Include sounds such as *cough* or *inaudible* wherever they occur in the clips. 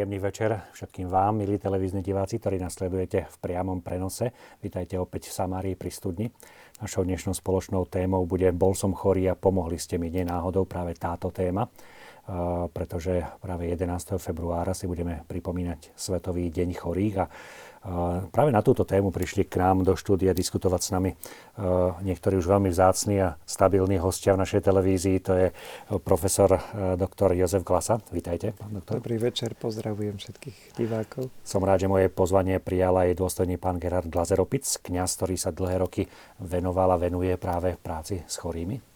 Príjemný večer všetkým vám, milí televízni diváci, ktorí nás sledujete v priamom prenose. Vítajte opäť v Samárii pri studni. Našou dnešnou spoločnou témou bude Bol som chorý a pomohli ste mi. Nie náhodou práve táto téma, pretože práve 11. februára si budeme pripomínať Svetový deň chorých a Práve na túto tému prišli k nám do štúdia diskutovať s nami niektorí už veľmi vzácni a stabilní hostia v našej televízii. To je profesor doktor Jozef Glasa. Vítajte, pán doktor. Dobrý večer, pozdravujem všetkých divákov. Som rád, že moje pozvanie prijala aj dôstojný pán Gerard Glazeropic, kňaz, ktorý sa dlhé roky venoval a venuje práve práci s chorými.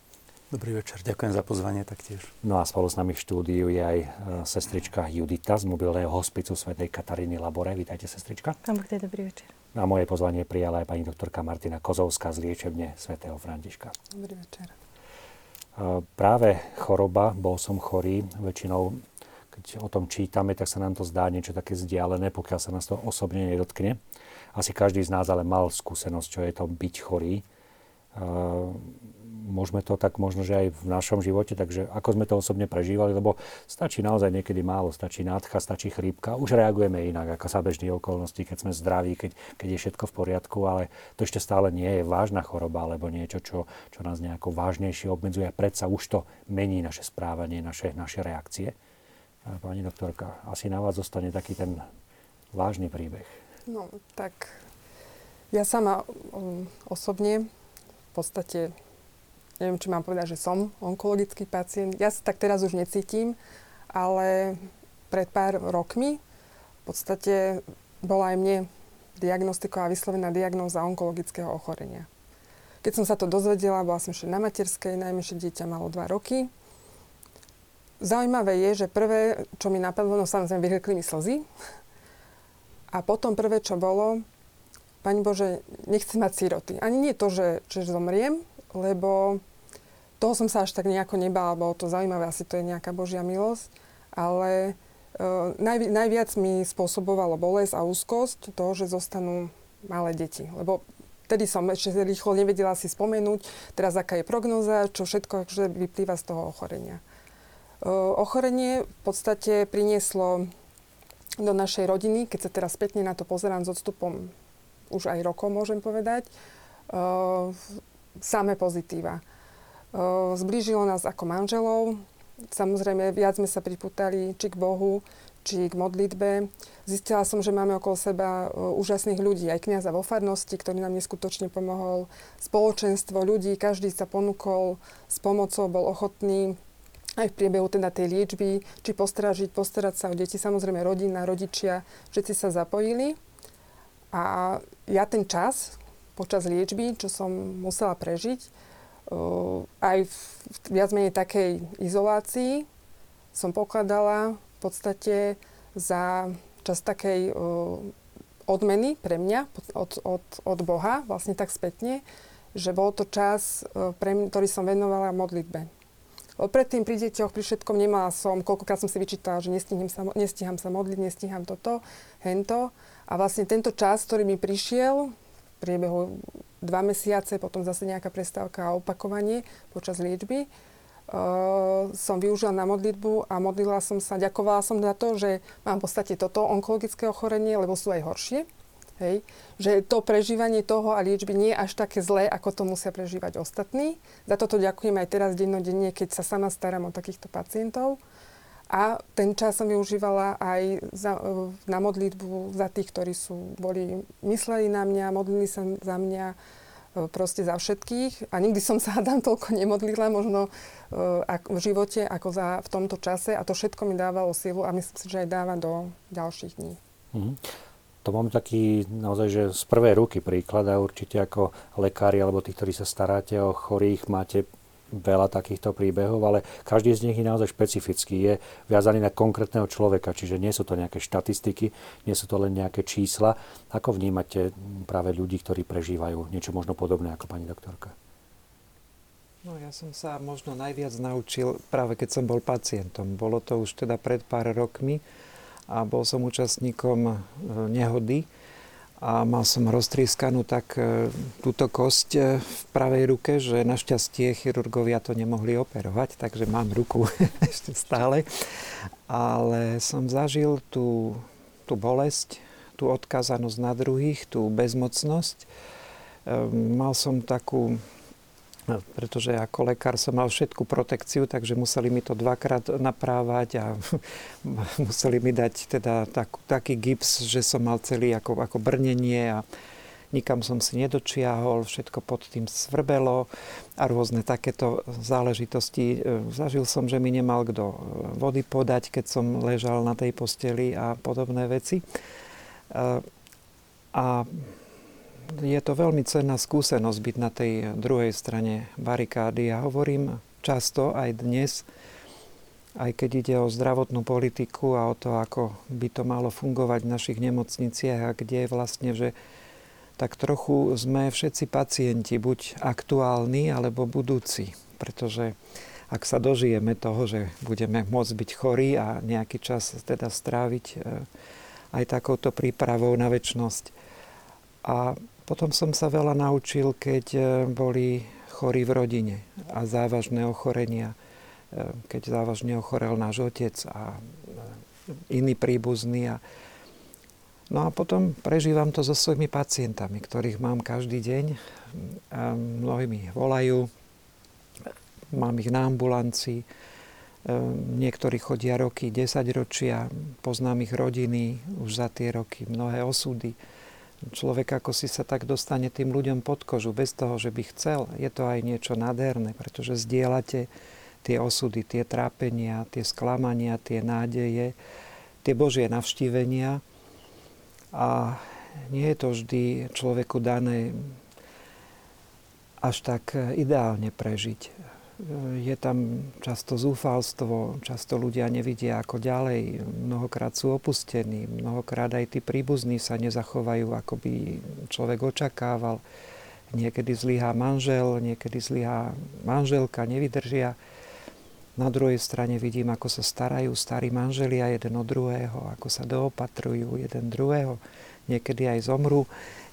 Dobrý večer, ďakujem za pozvanie taktiež. No a spolu s nami v štúdiu je aj e, sestrička Judita z mobilného hospicu svätej Kataríny Labore. Vítajte, sestrička. Pán Boh, dobrý večer. Na moje pozvanie prijala aj pani doktorka Martina Kozovská z liečebne svätého Františka. Dobrý večer. E, práve choroba, bol som chorý, väčšinou keď o tom čítame, tak sa nám to zdá niečo také vzdialené, pokiaľ sa nás to osobne nedotkne. Asi každý z nás ale mal skúsenosť, čo je to byť chorý. Môžeme to tak možno, že aj v našom živote, takže ako sme to osobne prežívali, lebo stačí naozaj niekedy málo, stačí nádcha, stačí chrípka, už reagujeme inak ako sa bežných okolností, keď sme zdraví, keď, keď je všetko v poriadku, ale to ešte stále nie je vážna choroba alebo niečo, čo, čo nás nejako vážnejšie obmedzuje. Predsa už to mení naše správanie, naše, naše reakcie. Pani doktorka, asi na vás zostane taký ten vážny príbeh. No, tak ja sama um, osobne v podstate neviem, či mám povedať, že som onkologický pacient. Ja sa tak teraz už necítim, ale pred pár rokmi v podstate bola aj mne diagnostiková vyslovená diagnóza onkologického ochorenia. Keď som sa to dozvedela, bola som ešte na materskej, najmenšie dieťa malo 2 roky. Zaujímavé je, že prvé, čo mi napadlo, no samozrejme vyhrkli mi slzy. A potom prvé, čo bolo, Pani Bože, nechcem mať síroty. Ani nie to, že, že zomriem, lebo toho som sa až tak nejako nebala, bolo to zaujímavé, asi to je nejaká Božia milosť, ale uh, najvi, najviac mi spôsobovalo bolesť a úzkosť to, že zostanú malé deti. Lebo vtedy som ešte rýchlo nevedela si spomenúť, teraz aká je prognoza, čo všetko akože vyplýva z toho ochorenia. Uh, ochorenie v podstate prinieslo do našej rodiny, keď sa teraz spätne na to pozerám s odstupom už aj rokov, môžem povedať, uh, samé pozitíva. Zblížilo nás ako manželov. Samozrejme, viac sme sa priputali či k Bohu, či k modlitbe. Zistila som, že máme okolo seba úžasných ľudí, aj kniaza vo farnosti, ktorý nám neskutočne pomohol, spoločenstvo ľudí, každý sa ponúkol s pomocou, bol ochotný aj v priebehu teda tej liečby, či postražiť, postarať sa o deti, samozrejme rodina, rodičia, všetci sa zapojili. A ja ten čas, počas liečby, čo som musela prežiť, aj v viac menej takej izolácii som pokladala v podstate za čas takej odmeny pre mňa od, od, od Boha, vlastne tak spätne, že bol to čas, pre mňa, ktorý som venovala modlitbe. Predtým pri deťoch, pri všetkom nemala som, koľkokrát som si vyčítala, že nestíham sa, nestíham sa modliť, nestíham toto, hento. A vlastne tento čas, ktorý mi prišiel, priebehu dva mesiace, potom zase nejaká prestávka a opakovanie počas liečby. Uh, som využila na modlitbu a modlila som sa, ďakovala som za to, že mám v podstate toto onkologické ochorenie, lebo sú aj horšie. Hej, že to prežívanie toho a liečby nie je až také zlé, ako to musia prežívať ostatní. Za toto ďakujem aj teraz dennodenne, keď sa sama starám o takýchto pacientov. A ten čas som využívala aj za, na modlitbu za tých, ktorí sú, boli, mysleli na mňa, modlili sa za mňa, e, proste za všetkých. A nikdy som sa tam toľko nemodlila možno e, v živote ako za, v tomto čase. A to všetko mi dávalo silu a myslím si, že aj dáva do ďalších dní. Mm-hmm. To mám taký naozaj, že z prvej ruky príklad a určite ako lekári alebo tí, ktorí sa staráte o chorých, máte veľa takýchto príbehov, ale každý z nich je naozaj špecifický, je viazaný na konkrétneho človeka, čiže nie sú to nejaké štatistiky, nie sú to len nejaké čísla. Ako vnímate práve ľudí, ktorí prežívajú niečo možno podobné ako pani doktorka? No ja som sa možno najviac naučil práve keď som bol pacientom. Bolo to už teda pred pár rokmi a bol som účastníkom e, nehody a mal som roztrieskanú tak e, túto kosť e, v pravej ruke, že našťastie chirurgovia to nemohli operovať, takže mám ruku *laughs* ešte stále. ale som zažil tú, tú bolesť, tú odkazanosť na druhých, tú bezmocnosť. Ehm, mal som takú, pretože ako lekár som mal všetku protekciu, takže museli mi to dvakrát naprávať a *laughs* museli mi dať teda tak, taký gips, že som mal celý ako, ako brnenie a nikam som si nedočiahol, všetko pod tým svrbelo a rôzne takéto záležitosti. E, zažil som, že mi nemal kto e, vody podať, keď som ležal na tej posteli a podobné veci. E, a je to veľmi cenná skúsenosť byť na tej druhej strane barikády. Ja hovorím často aj dnes, aj keď ide o zdravotnú politiku a o to, ako by to malo fungovať v našich nemocniciach a kde vlastne, že tak trochu sme všetci pacienti, buď aktuálni alebo budúci. Pretože ak sa dožijeme toho, že budeme môcť byť chorí a nejaký čas teda stráviť e, aj takouto prípravou na väčnosť. A potom som sa veľa naučil, keď e, boli chorí v rodine a závažné ochorenia. E, keď závažne ochorel náš otec a iný príbuzný. A No a potom prežívam to so svojimi pacientami, ktorých mám každý deň. A mnohí mi volajú, mám ich na ambulancii, niektorí chodia roky, 10 ročia, poznám ich rodiny už za tie roky, mnohé osudy. Človek ako si sa tak dostane tým ľuďom pod kožu, bez toho, že by chcel. Je to aj niečo nádherné, pretože zdieľate tie osudy, tie trápenia, tie sklamania, tie nádeje, tie Božie navštívenia a nie je to vždy človeku dané až tak ideálne prežiť. Je tam často zúfalstvo, často ľudia nevidia ako ďalej, mnohokrát sú opustení, mnohokrát aj tí príbuzní sa nezachovajú, ako by človek očakával. Niekedy zlyhá manžel, niekedy zlyhá manželka, nevydržia. Na druhej strane vidím, ako sa starajú starí manželia jeden od druhého, ako sa doopatrujú jeden druhého. Niekedy aj zomrú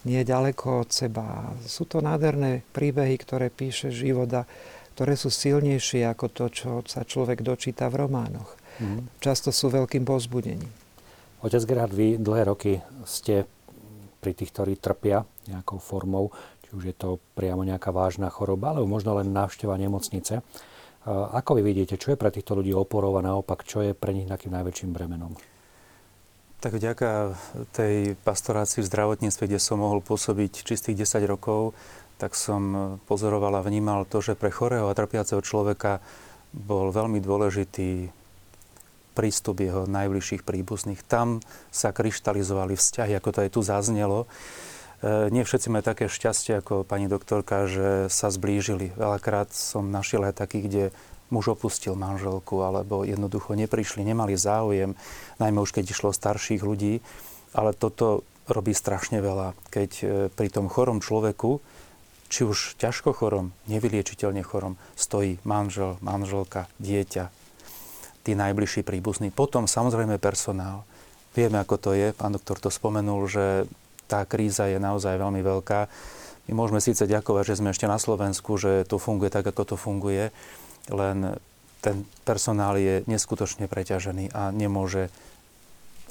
nie ďaleko od seba. Sú to nádherné príbehy, ktoré píše života, ktoré sú silnejšie ako to, čo sa človek dočíta v románoch. Mm. Často sú veľkým pozbudením. Otec Gerhard, vy dlhé roky ste pri tých, ktorí trpia nejakou formou, či už je to priamo nejaká vážna choroba, alebo možno len návšteva nemocnice. Ako vy vidíte, čo je pre týchto ľudí oporov a naopak, čo je pre nich takým najväčším bremenom? Tak vďaka tej pastorácii v zdravotníctve, kde som mohol pôsobiť čistých 10 rokov, tak som pozoroval a vnímal to, že pre chorého a trpiaceho človeka bol veľmi dôležitý prístup jeho najbližších príbuzných. Tam sa kryštalizovali vzťahy, ako to aj tu zaznelo. E, nie všetci majú také šťastie ako pani doktorka, že sa zblížili. Veľakrát som našiel aj takých, kde muž opustil manželku alebo jednoducho neprišli, nemali záujem, najmä už keď išlo starších ľudí. Ale toto robí strašne veľa, keď e, pri tom chorom človeku, či už ťažko chorom, nevyliečiteľne chorom, stojí manžel, manželka, dieťa, tí najbližší príbuzní. Potom samozrejme personál. Vieme, ako to je. Pán doktor to spomenul, že tá kríza je naozaj veľmi veľká. My môžeme síce ďakovať, že sme ešte na Slovensku, že to funguje tak, ako to funguje, len ten personál je neskutočne preťažený a nemôže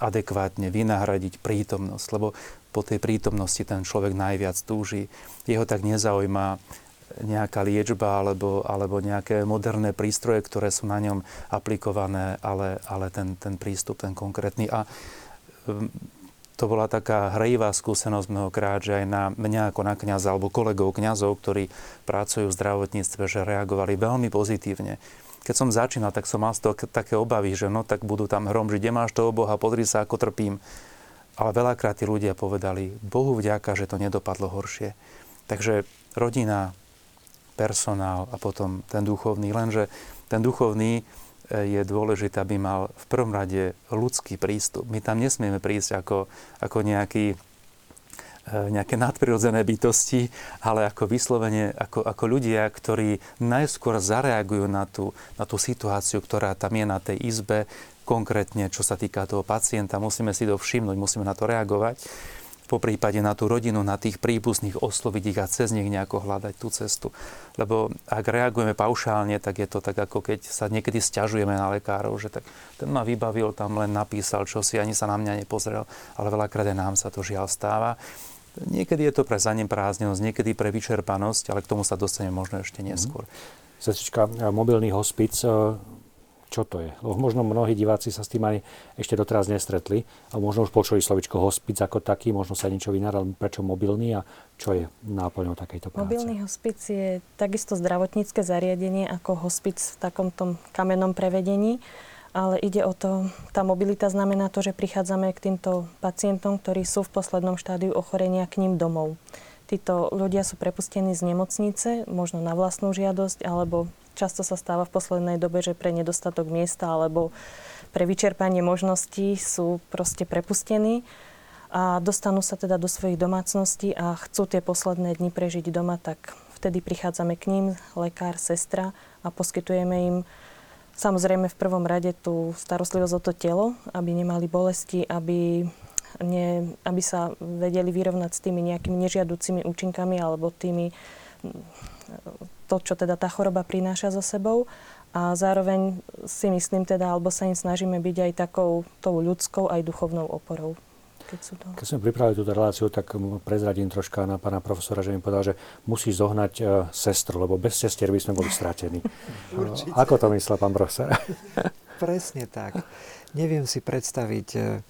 adekvátne vynahradiť prítomnosť, lebo po tej prítomnosti ten človek najviac túži. Jeho tak nezaujíma nejaká liečba alebo, alebo nejaké moderné prístroje, ktoré sú na ňom aplikované, ale, ale ten, ten prístup, ten konkrétny. A to bola taká hrejivá skúsenosť mnohokrát, že aj na mňa ako na kniaza alebo kolegov kňazov, ktorí pracujú v zdravotníctve, že reagovali veľmi pozitívne. Keď som začínal, tak som mal z toho také obavy, že no tak budú tam hrom, že kde máš toho Boha, podri sa, ako trpím. Ale veľakrát tí ľudia povedali, Bohu vďaka, že to nedopadlo horšie. Takže rodina, personál a potom ten duchovný. Lenže ten duchovný je dôležité, aby mal v prvom rade ľudský prístup. My tam nesmieme prísť ako, ako nejaký, e, nejaké nadprirodzené bytosti, ale ako vyslovene, ako, ako ľudia, ktorí najskôr zareagujú na tú, na tú situáciu, ktorá tam je na tej izbe, konkrétne čo sa týka toho pacienta, musíme si to všimnúť, musíme na to reagovať. po prípade na tú rodinu, na tých príbuzných, osloviť ich a cez nich nejako hľadať tú cestu. Lebo ak reagujeme paušálne, tak je to tak, ako keď sa niekedy stiažujeme na lekárov, že tak ten ma vybavil, tam len napísal čo si, ani sa na mňa nepozrel, ale veľakrát aj nám sa to žiaľ stáva. Niekedy je to pre zaneprázdnenosť, niekedy pre vyčerpanosť, ale k tomu sa dostane možno ešte neskôr. Mm. Sestrička, mobilný hospic, čo to je? Lebo možno mnohí diváci sa s tým ani ešte doteraz nestretli, a možno už počuli slovičko hospic ako taký, možno sa niečo vynáral, prečo mobilný a čo je náplňou takejto práce? Mobilný hospic je takisto zdravotnícke zariadenie ako hospic v takomto kamennom prevedení ale ide o to, tá mobilita znamená to, že prichádzame k týmto pacientom, ktorí sú v poslednom štádiu ochorenia k ním domov. Títo ľudia sú prepustení z nemocnice, možno na vlastnú žiadosť, alebo často sa stáva v poslednej dobe, že pre nedostatok miesta alebo pre vyčerpanie možností sú proste prepustení a dostanú sa teda do svojich domácností a chcú tie posledné dni prežiť doma, tak vtedy prichádzame k ním, lekár, sestra a poskytujeme im Samozrejme v prvom rade tú starostlivosť o to telo, aby nemali bolesti, aby, ne, aby sa vedeli vyrovnať s tými nejakými nežiaducimi účinkami alebo tými, to, čo teda tá choroba prináša so sebou. A zároveň si myslím teda, alebo sa im snažíme byť aj takou tou ľudskou, aj duchovnou oporou keď sú to... Keď sme pripravili túto reláciu, tak prezradím troška na pána profesora, že mi povedal, že musí zohnať uh, sestru, lebo bez sestier by sme boli stratení. *laughs* Určite. Ako to myslel pán profesor? *laughs* Presne tak. Neviem si predstaviť uh,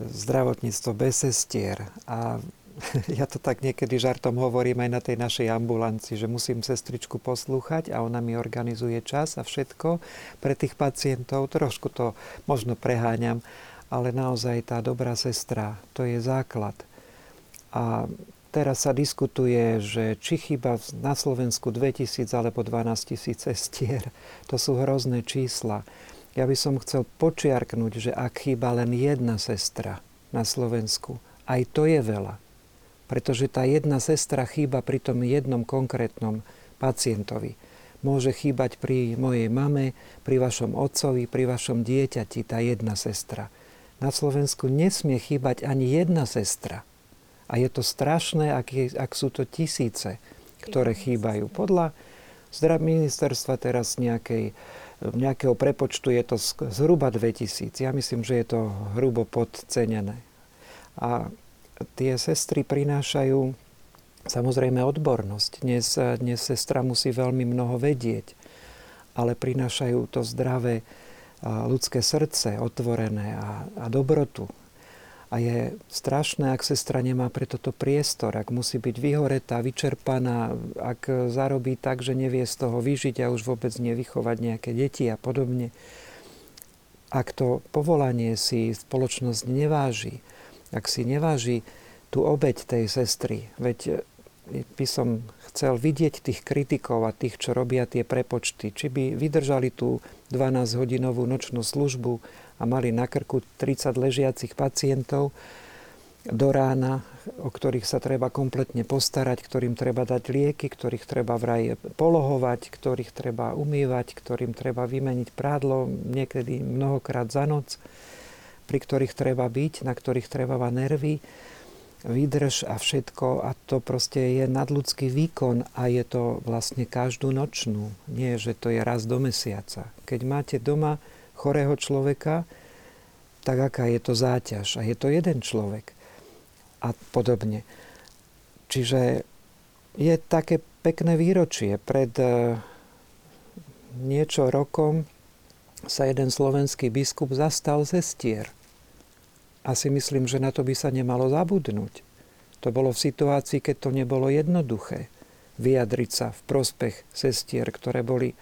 zdravotníctvo bez sestier. A *laughs* ja to tak niekedy žartom hovorím aj na tej našej ambulanci, že musím sestričku poslúchať a ona mi organizuje čas a všetko pre tých pacientov. Trošku to možno preháňam, ale naozaj tá dobrá sestra, to je základ. A teraz sa diskutuje, že či chyba na Slovensku 2000 alebo 12 tisíc sestier, to sú hrozné čísla. Ja by som chcel počiarknúť, že ak chýba len jedna sestra na Slovensku, aj to je veľa. Pretože tá jedna sestra chýba pri tom jednom konkrétnom pacientovi. Môže chýbať pri mojej mame, pri vašom otcovi, pri vašom dieťati tá jedna sestra na Slovensku nesmie chýbať ani jedna sestra. A je to strašné, ak, je, ak sú to tisíce, ktoré chýbajú. Podľa zdrav ministerstva teraz nejakej, nejakého prepočtu je to zhruba 2000. Ja myslím, že je to hrubo podcenené. A tie sestry prinášajú samozrejme odbornosť. Dnes, dnes sestra musí veľmi mnoho vedieť, ale prinášajú to zdravé ľudské srdce otvorené a, a dobrotu. A je strašné, ak sestra nemá pre toto priestor, ak musí byť vyhoretá, vyčerpaná, ak zarobí tak, že nevie z toho vyžiť a už vôbec nevychovať nejaké deti a podobne. Ak to povolanie si spoločnosť neváži, ak si neváži tú obeď tej sestry, veď by som chcel vidieť tých kritikov a tých, čo robia tie prepočty, či by vydržali tú 12-hodinovú nočnú službu a mali na krku 30 ležiacich pacientov do rána, o ktorých sa treba kompletne postarať, ktorým treba dať lieky, ktorých treba vraj polohovať, ktorých treba umývať, ktorým treba vymeniť prádlo niekedy mnohokrát za noc, pri ktorých treba byť, na ktorých treba mať nervy výdrž a všetko a to proste je nadľudský výkon a je to vlastne každú nočnú. Nie, že to je raz do mesiaca. Keď máte doma chorého človeka, tak aká je to záťaž. A je to jeden človek. A podobne. Čiže je také pekné výročie. Pred e, niečo rokom sa jeden slovenský biskup zastal sestier. A si myslím, že na to by sa nemalo zabudnúť. To bolo v situácii, keď to nebolo jednoduché vyjadriť sa v prospech sestier, ktoré boli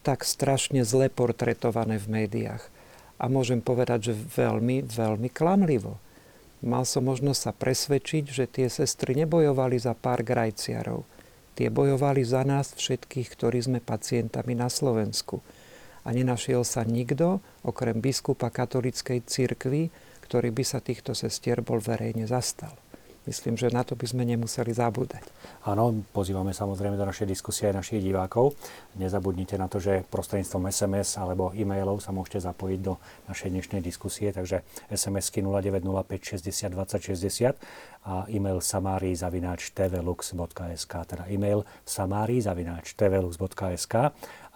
tak strašne zle portretované v médiách. A môžem povedať, že veľmi, veľmi klamlivo. Mal som možnosť sa presvedčiť, že tie sestry nebojovali za pár grajciarov. Tie bojovali za nás všetkých, ktorí sme pacientami na Slovensku. A nenašiel sa nikto, okrem biskupa katolickej cirkvi, ktorý by sa týchto sestier bol verejne zastal. myslím, že na to by sme nemuseli zabúdať. Áno, pozývame samozrejme do našej diskusie aj našich divákov. Nezabudnite na to, že prostredníctvom SMS alebo e-mailov sa môžete zapojiť do našej dnešnej diskusie, takže SMS-ky 0905 60 20 60 a e-mail samari.tvlux.sk, teda e-mail samari.tvlux.sk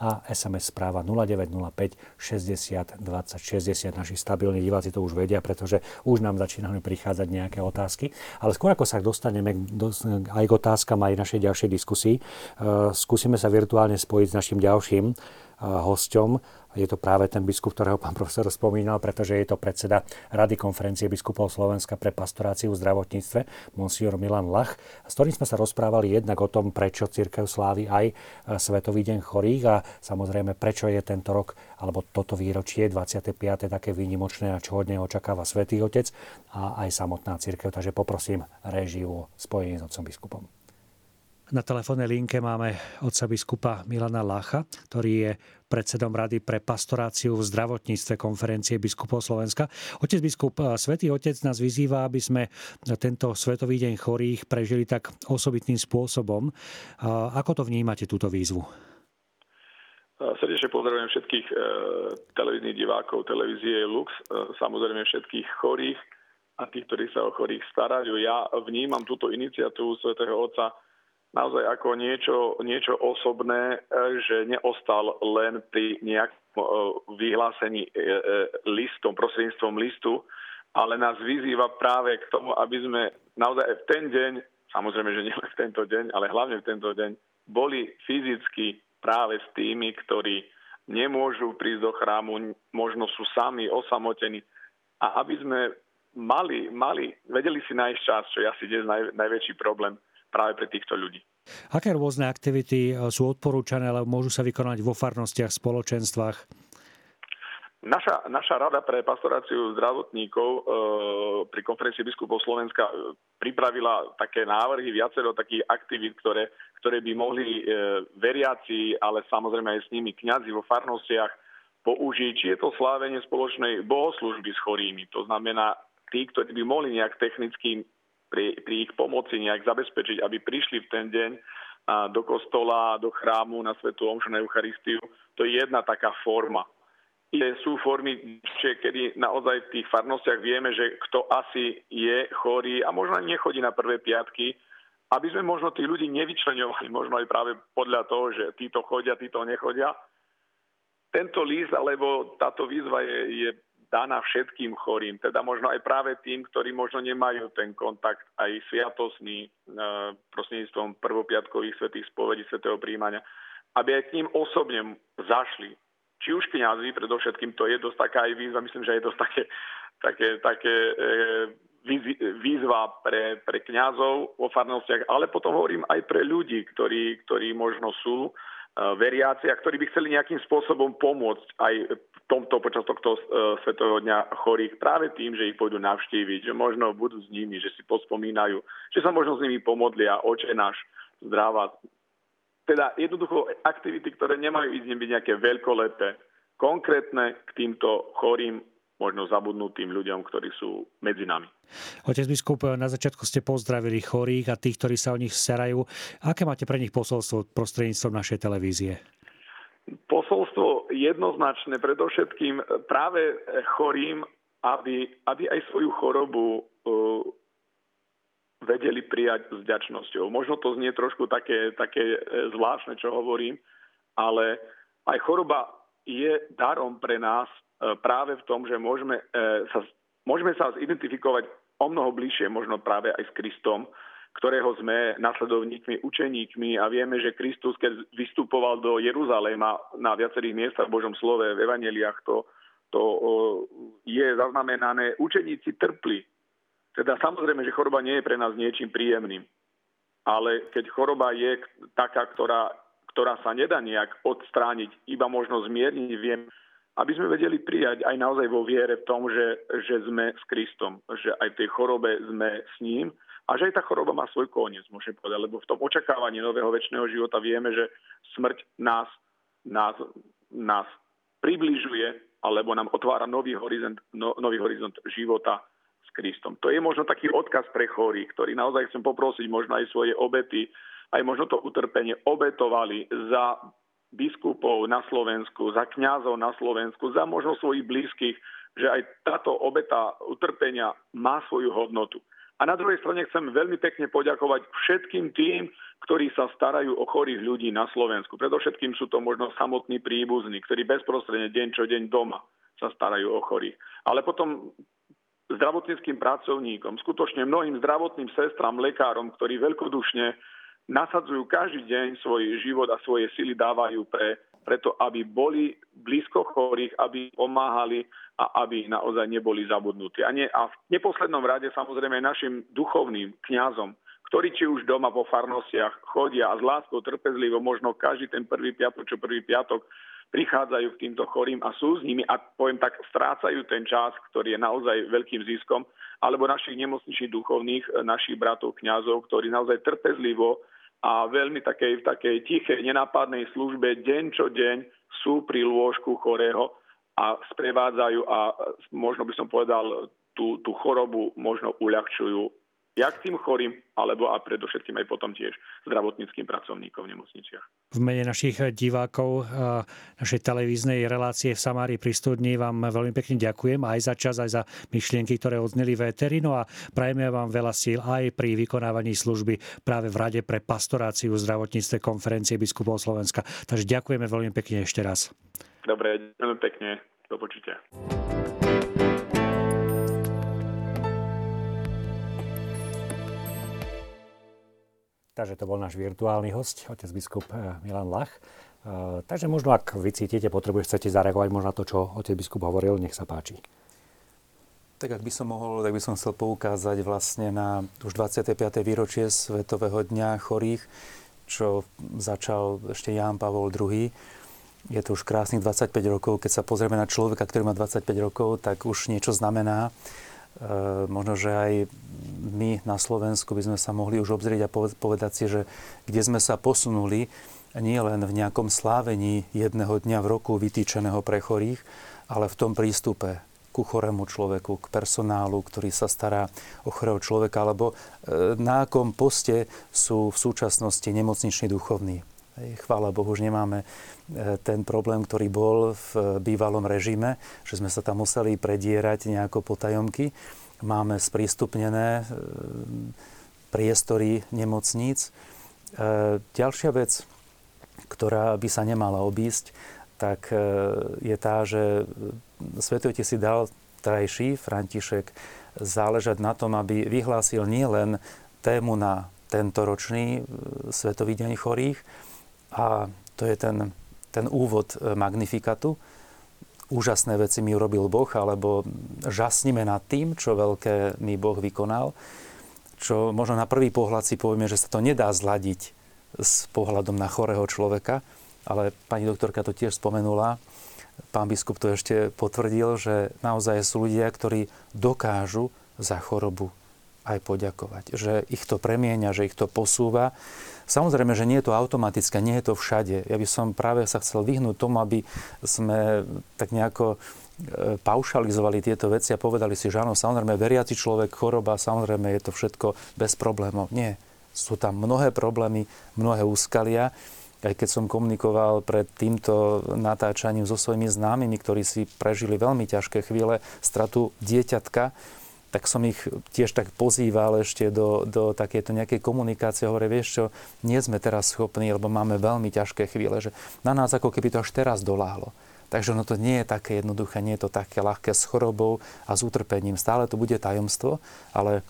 a SMS správa 0905 60 20 60. Naši stabilní diváci to už vedia, pretože už nám začínajú prichádzať nejaké otázky. Ale skôr ako sa dostaneme aj k otázkam aj našej ďalšej diskusii, uh, skúsime sa virtuálne spojiť s našim ďalším hosťom, je to práve ten biskup, ktorého pán profesor spomínal, pretože je to predseda Rady konferencie biskupov Slovenska pre pastoráciu v zdravotníctve, monsignor Milan Lach, s ktorým sme sa rozprávali jednak o tom, prečo církev slávi aj Svetový deň chorých a samozrejme, prečo je tento rok, alebo toto výročie 25. také výnimočné a čo od neho očakáva Svetý Otec a aj samotná církev. Takže poprosím režiu o spojení s otcom biskupom. Na telefónnej linke máme otca biskupa Milana Lacha, ktorý je predsedom Rady pre pastoráciu v zdravotníctve konferencie biskupov Slovenska. Otec biskup, Svetý Otec nás vyzýva, aby sme tento Svetový deň chorých prežili tak osobitným spôsobom. Ako to vnímate, túto výzvu? Srdečne pozdravujem všetkých e, televíznych divákov televízie Lux, e, samozrejme všetkých chorých a tých, ktorí sa o chorých starajú. Ja vnímam túto iniciatívu Svetého Otca naozaj ako niečo, niečo osobné, e, že neostal len pri nejakom e, vyhlásení e, listom, prostredníctvom listu, ale nás vyzýva práve k tomu, aby sme naozaj v ten deň, samozrejme, že nielen v tento deň, ale hlavne v tento deň, boli fyzicky práve s tými, ktorí nemôžu prísť do chrámu, možno sú sami osamotení. A aby sme mali, mali vedeli si nájsť čas, čo je asi dnes naj, najväčší problém, práve pre týchto ľudí. Aké rôzne aktivity e, sú odporúčané, ale môžu sa vykonať vo farnostiach, spoločenstvách? Naša, naša rada pre pastoráciu zdravotníkov e, pri konferencii biskupov Slovenska e, pripravila také návrhy, viacero takých aktivít, ktoré, ktoré by mohli e, veriaci, ale samozrejme aj s nimi kňazi vo farnostiach použiť. Či je to slávenie spoločnej bohoslužby s chorými. To znamená, tí, ktorí by mohli nejak technicky pri, pri ich pomoci nejak zabezpečiť, aby prišli v ten deň do kostola, do chrámu na Svetu Omšu na Eucharistiu. To je jedna taká forma. Je, sú formy, kedy naozaj v tých farnostiach vieme, že kto asi je chorý a možno ani nechodí na prvé piatky, aby sme možno tých ľudí nevyčlenovali, možno aj práve podľa toho, že títo chodia, títo nechodia. Tento list alebo táto výzva je, je daná všetkým chorým, teda možno aj práve tým, ktorí možno nemajú ten kontakt aj sviatosný e, prostredníctvom prvopiatkových svetých spovedí, svetého príjmania, aby aj k ním osobne zašli. Či už kňazi, predovšetkým to je dosť taká aj výzva, myslím, že je dosť také, také, také e, výzva pre, pre kňazov vo farnostiach, ale potom hovorím aj pre ľudí, ktorí, ktorí možno sú veriaci a ktorí by chceli nejakým spôsobom pomôcť aj tomto, počas tohto uh, Svetového dňa chorých práve tým, že ich pôjdu navštíviť, že možno budú s nimi, že si pospomínajú, že sa možno s nimi pomodlia, oče náš, zdravá. Teda jednoducho aktivity, ktoré nemajú ísť byť nejaké veľkolepé, konkrétne k týmto chorým možno zabudnutým ľuďom, ktorí sú medzi nami. Otec biskup, na začiatku ste pozdravili chorých a tých, ktorí sa o nich starajú. Aké máte pre nich posolstvo prostredníctvom našej televízie? Posolstvo jednoznačné, predovšetkým práve chorým, aby, aby aj svoju chorobu uh, vedeli prijať s vďačnosťou. Možno to znie trošku také, také e, zvláštne, čo hovorím, ale aj choroba je darom pre nás E, práve v tom, že môžeme e, sa, môžeme sa zidentifikovať o mnoho bližšie možno práve aj s Kristom, ktorého sme nasledovníkmi, učeníkmi a vieme, že Kristus, keď vystupoval do Jeruzaléma na viacerých miestach v Božom slove, v evaneliách, to, to je zaznamenané, učeníci trpli. Teda samozrejme, že choroba nie je pre nás niečím príjemným. Ale keď choroba je taká, ktorá, ktorá sa nedá nejak odstrániť, iba možno zmierniť, viem, aby sme vedeli prijať aj naozaj vo viere v tom, že, že sme s Kristom, že aj v tej chorobe sme s ním a že aj tá choroba má svoj koniec, môžem povedať, lebo v tom očakávaní nového väčšného života vieme, že smrť nás, nás, nás približuje alebo nám otvára nový horizont, no, nový horizont života s Kristom. To je možno taký odkaz pre chorých, ktorý naozaj chcem poprosiť možno aj svoje obety, aj možno to utrpenie obetovali za biskupov na Slovensku, za kňazov na Slovensku, za možno svojich blízkych, že aj táto obeta utrpenia má svoju hodnotu. A na druhej strane chcem veľmi pekne poďakovať všetkým tým, ktorí sa starajú o chorých ľudí na Slovensku. Predovšetkým sú to možno samotní príbuzní, ktorí bezprostredne deň čo deň doma sa starajú o chorých. Ale potom zdravotníckým pracovníkom, skutočne mnohým zdravotným sestram, lekárom, ktorí veľkodušne nasadzujú každý deň svoj život a svoje sily dávajú pre, preto, aby boli blízko chorých, aby pomáhali a aby naozaj neboli zabudnutí. A, nie, a v neposlednom rade samozrejme našim duchovným kňazom, ktorí či už doma po farnostiach chodia a s láskou trpezlivo, možno každý ten prvý piatok, čo prvý piatok prichádzajú k týmto chorým a sú s nimi a poviem tak, strácajú ten čas, ktorý je naozaj veľkým ziskom, alebo našich nemocničných duchovných, našich bratov, kňazov, ktorí naozaj trpezlivo a veľmi takej, takej tichej, nenápadnej službe deň čo deň sú pri lôžku chorého a sprevádzajú a možno by som povedal tú, tú chorobu možno uľahčujú jak tým chorým, alebo a predovšetkým aj potom tiež zdravotníckým pracovníkom v nemocniciach. V mene našich divákov našej televíznej relácie v Samári pri studni vám veľmi pekne ďakujem aj za čas, aj za myšlienky, ktoré odzneli v Eterino a prajeme vám veľa síl aj pri vykonávaní služby práve v Rade pre pastoráciu zdravotníctve konferencie biskupov Slovenska. Takže ďakujeme veľmi pekne ešte raz. Dobre, ďakujem pekne. Do počutia. Takže to bol náš virtuálny host, otec biskup eh, Milan Lach. Eh, takže možno, ak vy cítite potrebu, chcete zareagovať možno na to, čo otec biskup hovoril, nech sa páči. Tak ak by som mohol, tak by som chcel poukázať vlastne na už 25. výročie Svetového dňa chorých, čo začal ešte Ján Pavol II. Je to už krásnych 25 rokov. Keď sa pozrieme na človeka, ktorý má 25 rokov, tak už niečo znamená. E, možno, že aj my na Slovensku by sme sa mohli už obzrieť a povedať si, že kde sme sa posunuli, nie len v nejakom slávení jedného dňa v roku vytýčeného pre chorých, ale v tom prístupe ku chorému človeku, k personálu, ktorý sa stará o chorého človeka, alebo e, na akom poste sú v súčasnosti nemocniční duchovní. Chvála Bohu, už nemáme e, ten problém, ktorý bol v bývalom režime, že sme sa tam museli predierať nejako potajomky. Máme sprístupnené e, priestory nemocníc. E, ďalšia vec, ktorá by sa nemala obísť, tak je tá, že Svetý si dal trajší František záležať na tom, aby vyhlásil nielen tému na tento ročný Svetový deň chorých, a to je ten, ten úvod e, Magnifikatu. Úžasné veci mi urobil Boh, alebo žasnime nad tým, čo veľké mi Boh vykonal. Čo možno na prvý pohľad si povieme, že sa to nedá zladiť s pohľadom na chorého človeka, ale pani doktorka to tiež spomenula. Pán biskup to ešte potvrdil, že naozaj sú ľudia, ktorí dokážu za chorobu aj poďakovať. Že ich to premieňa, že ich to posúva Samozrejme, že nie je to automatické, nie je to všade. Ja by som práve sa chcel vyhnúť tomu, aby sme tak nejako e, paušalizovali tieto veci a povedali si, že áno, samozrejme, veriaci človek, choroba, samozrejme, je to všetko bez problémov. Nie. Sú tam mnohé problémy, mnohé úskalia. Aj keď som komunikoval pred týmto natáčaním so svojimi známymi, ktorí si prežili veľmi ťažké chvíle, stratu dieťatka, tak som ich tiež tak pozýval ešte do, do takéto nejakej komunikácie. Hovorí, vieš čo, nie sme teraz schopní, lebo máme veľmi ťažké chvíle, že na nás ako keby to až teraz doláhlo. Takže ono to nie je také jednoduché, nie je to také ľahké s chorobou a s utrpením. Stále to bude tajomstvo, ale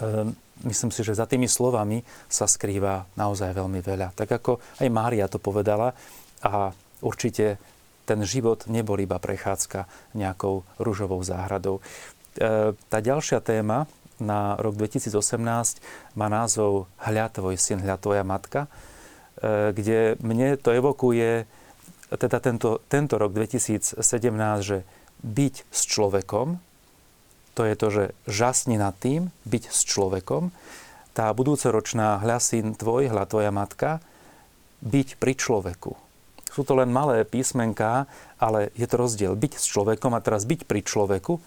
e, myslím si, že za tými slovami sa skrýva naozaj veľmi veľa. Tak ako aj Mária to povedala a určite ten život nebol iba prechádzka nejakou rúžovou záhradou. E, tá ďalšia téma na rok 2018 má názov Hľa tvoj syn, hľa tvoja matka, e, kde mne to evokuje teda tento, tento rok 2017, že byť s človekom, to je to, že žasni nad tým, byť s človekom. Tá budúcoročná hľa syn tvoj, hľa tvoja matka, byť pri človeku. Sú to len malé písmenká, ale je to rozdiel. Byť s človekom a teraz byť pri človeku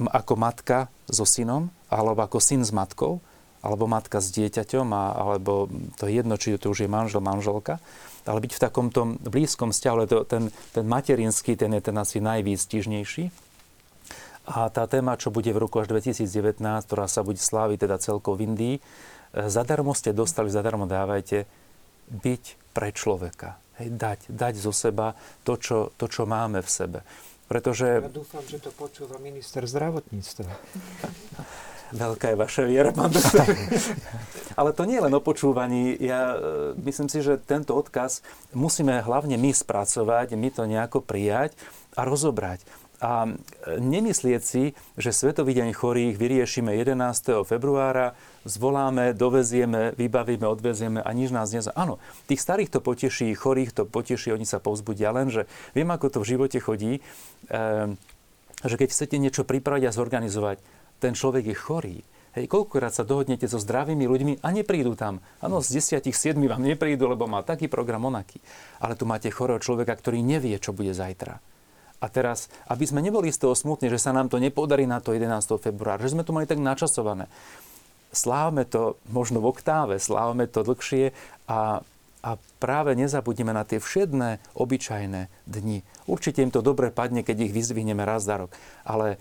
ako matka so synom, alebo ako syn s matkou, alebo matka s dieťaťom, a, alebo to je jedno, či to už je manžel, manželka, ale byť v takomto blízkom vzťahu, to, ten, ten materinský, ten je ten asi najvýstižnejší. A tá téma, čo bude v roku až 2019, ktorá sa bude sláviť teda celkovo v Indii, e, zadarmo ste dostali, zadarmo dávajte, byť pre človeka. Hej, dať, dať zo seba to čo, to, čo máme v sebe. Pretože... Ja dúfam, že to počúva minister zdravotníctva. *laughs* Veľká je vaša viera, pán doktor. *laughs* Ale to nie je len o počúvaní. Ja e, myslím si, že tento odkaz musíme hlavne my spracovať, my to nejako prijať a rozobrať. A e, nemyslieť si, že Svetový deň chorých vyriešime 11. februára, zvoláme, dovezieme, vybavíme, odvezieme a nič nás nezaujíma. Áno, tých starých to poteší, chorých to poteší, oni sa povzbudia, lenže viem, ako to v živote chodí, e, že keď chcete niečo pripraviť a zorganizovať, ten človek je chorý. Hej, koľkokrát sa dohodnete so zdravými ľuďmi a neprídu tam. Áno, z desiatich, siedmi vám neprídu, lebo má taký program onaký. Ale tu máte chorého človeka, ktorý nevie, čo bude zajtra. A teraz, aby sme neboli z toho smutní, že sa nám to nepodarí na to 11. februára, že sme to mali tak načasované. Slávme to možno v oktáve, slávme to dlhšie a, a práve nezabudneme na tie všedné, obyčajné dni. Určite im to dobre padne, keď ich vyzvihneme raz za rok. Ale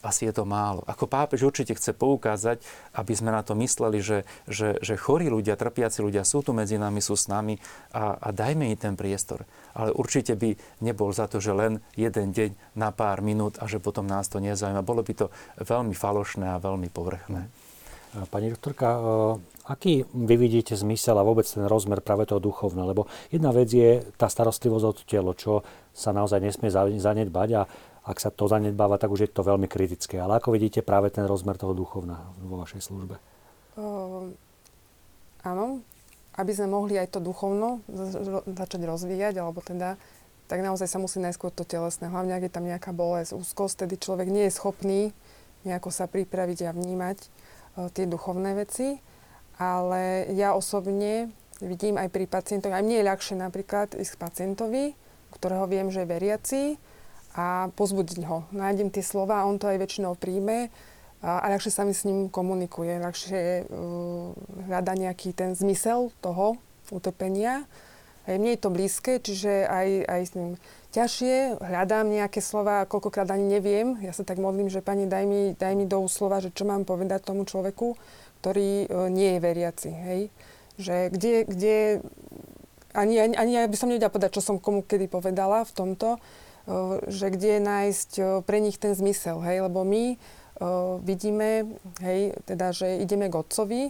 asi je to málo. Ako pápež určite chce poukázať, aby sme na to mysleli, že, že, že chorí ľudia, trpiaci ľudia sú tu medzi nami, sú s nami a, a dajme im ten priestor. Ale určite by nebol za to, že len jeden deň na pár minút a že potom nás to nezaujíma. Bolo by to veľmi falošné a veľmi povrchné. Pani doktorka, e, aký vy vidíte zmysel a vôbec ten rozmer práve toho duchovného? Lebo jedna vec je tá starostlivosť o telo, čo sa naozaj nesmie zanedbať a ak sa to zanedbáva, tak už je to veľmi kritické. Ale ako vidíte práve ten rozmer toho duchovného vo vašej službe? Uh, áno, aby sme mohli aj to duchovno začať rozvíjať, alebo teda, tak naozaj sa musí najskôr to telesné. Hlavne, ak je tam nejaká bolesť, úzkosť, tedy človek nie je schopný nejako sa pripraviť a vnímať uh, tie duchovné veci. Ale ja osobne vidím aj pri pacientoch, aj mne je ľahšie napríklad ísť k pacientovi, ktorého viem, že je veriaci, a pozbudiť ho. Nájdem tie slova, on to aj väčšinou príjme a, a ľahšie sa mi s ním komunikuje, ľahšie uh, hľada nejaký ten zmysel toho utrpenia. Aj mne je to blízke, čiže aj, aj s ním ťažšie, hľadám nejaké slova, koľkokrát ani neviem. Ja sa tak modlím, že pani, daj mi, daj mi do slova, že čo mám povedať tomu človeku, ktorý uh, nie je veriaci. Hej? Že kde, kde ani, ani, ani ja by som nevedela povedať, čo som komu kedy povedala v tomto, že kde nájsť pre nich ten zmysel, hej, lebo my vidíme, hej, teda, že ideme k otcovi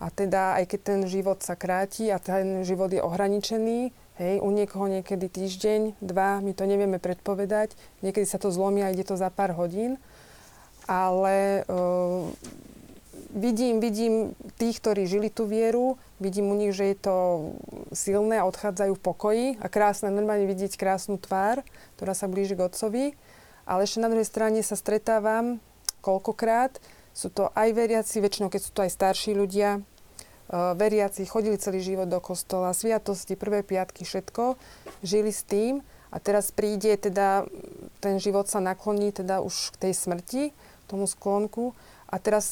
a teda aj keď ten život sa kráti a ten život je ohraničený, hej, u niekoho niekedy týždeň, dva, my to nevieme predpovedať, niekedy sa to zlomí a ide to za pár hodín, ale uh, vidím, vidím tých, ktorí žili tú vieru, vidím u nich, že je to silné odchádzajú v pokoji a krásne, normálne vidieť krásnu tvár, ktorá sa blíži k otcovi. Ale ešte na druhej strane sa stretávam koľkokrát, sú to aj veriaci, väčšinou keď sú to aj starší ľudia, uh, veriaci, chodili celý život do kostola, sviatosti, prvé piatky, všetko, žili s tým a teraz príde teda, ten život sa nakloní teda už k tej smrti, tomu sklonku. A teraz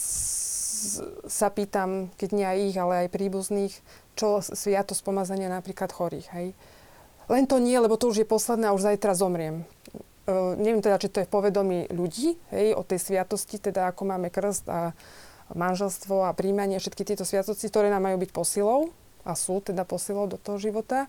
sa pýtam, keď nie aj ich, ale aj príbuzných, čo sviatosť pomazania napríklad chorých. Hej. Len to nie, lebo to už je posledné a už zajtra zomriem. Uh, neviem teda, či to je v povedomí ľudí, hej, o tej sviatosti, teda ako máme krst a manželstvo a príjmanie, všetky tieto sviatosti, ktoré nám majú byť posilou a sú teda posilou do toho života.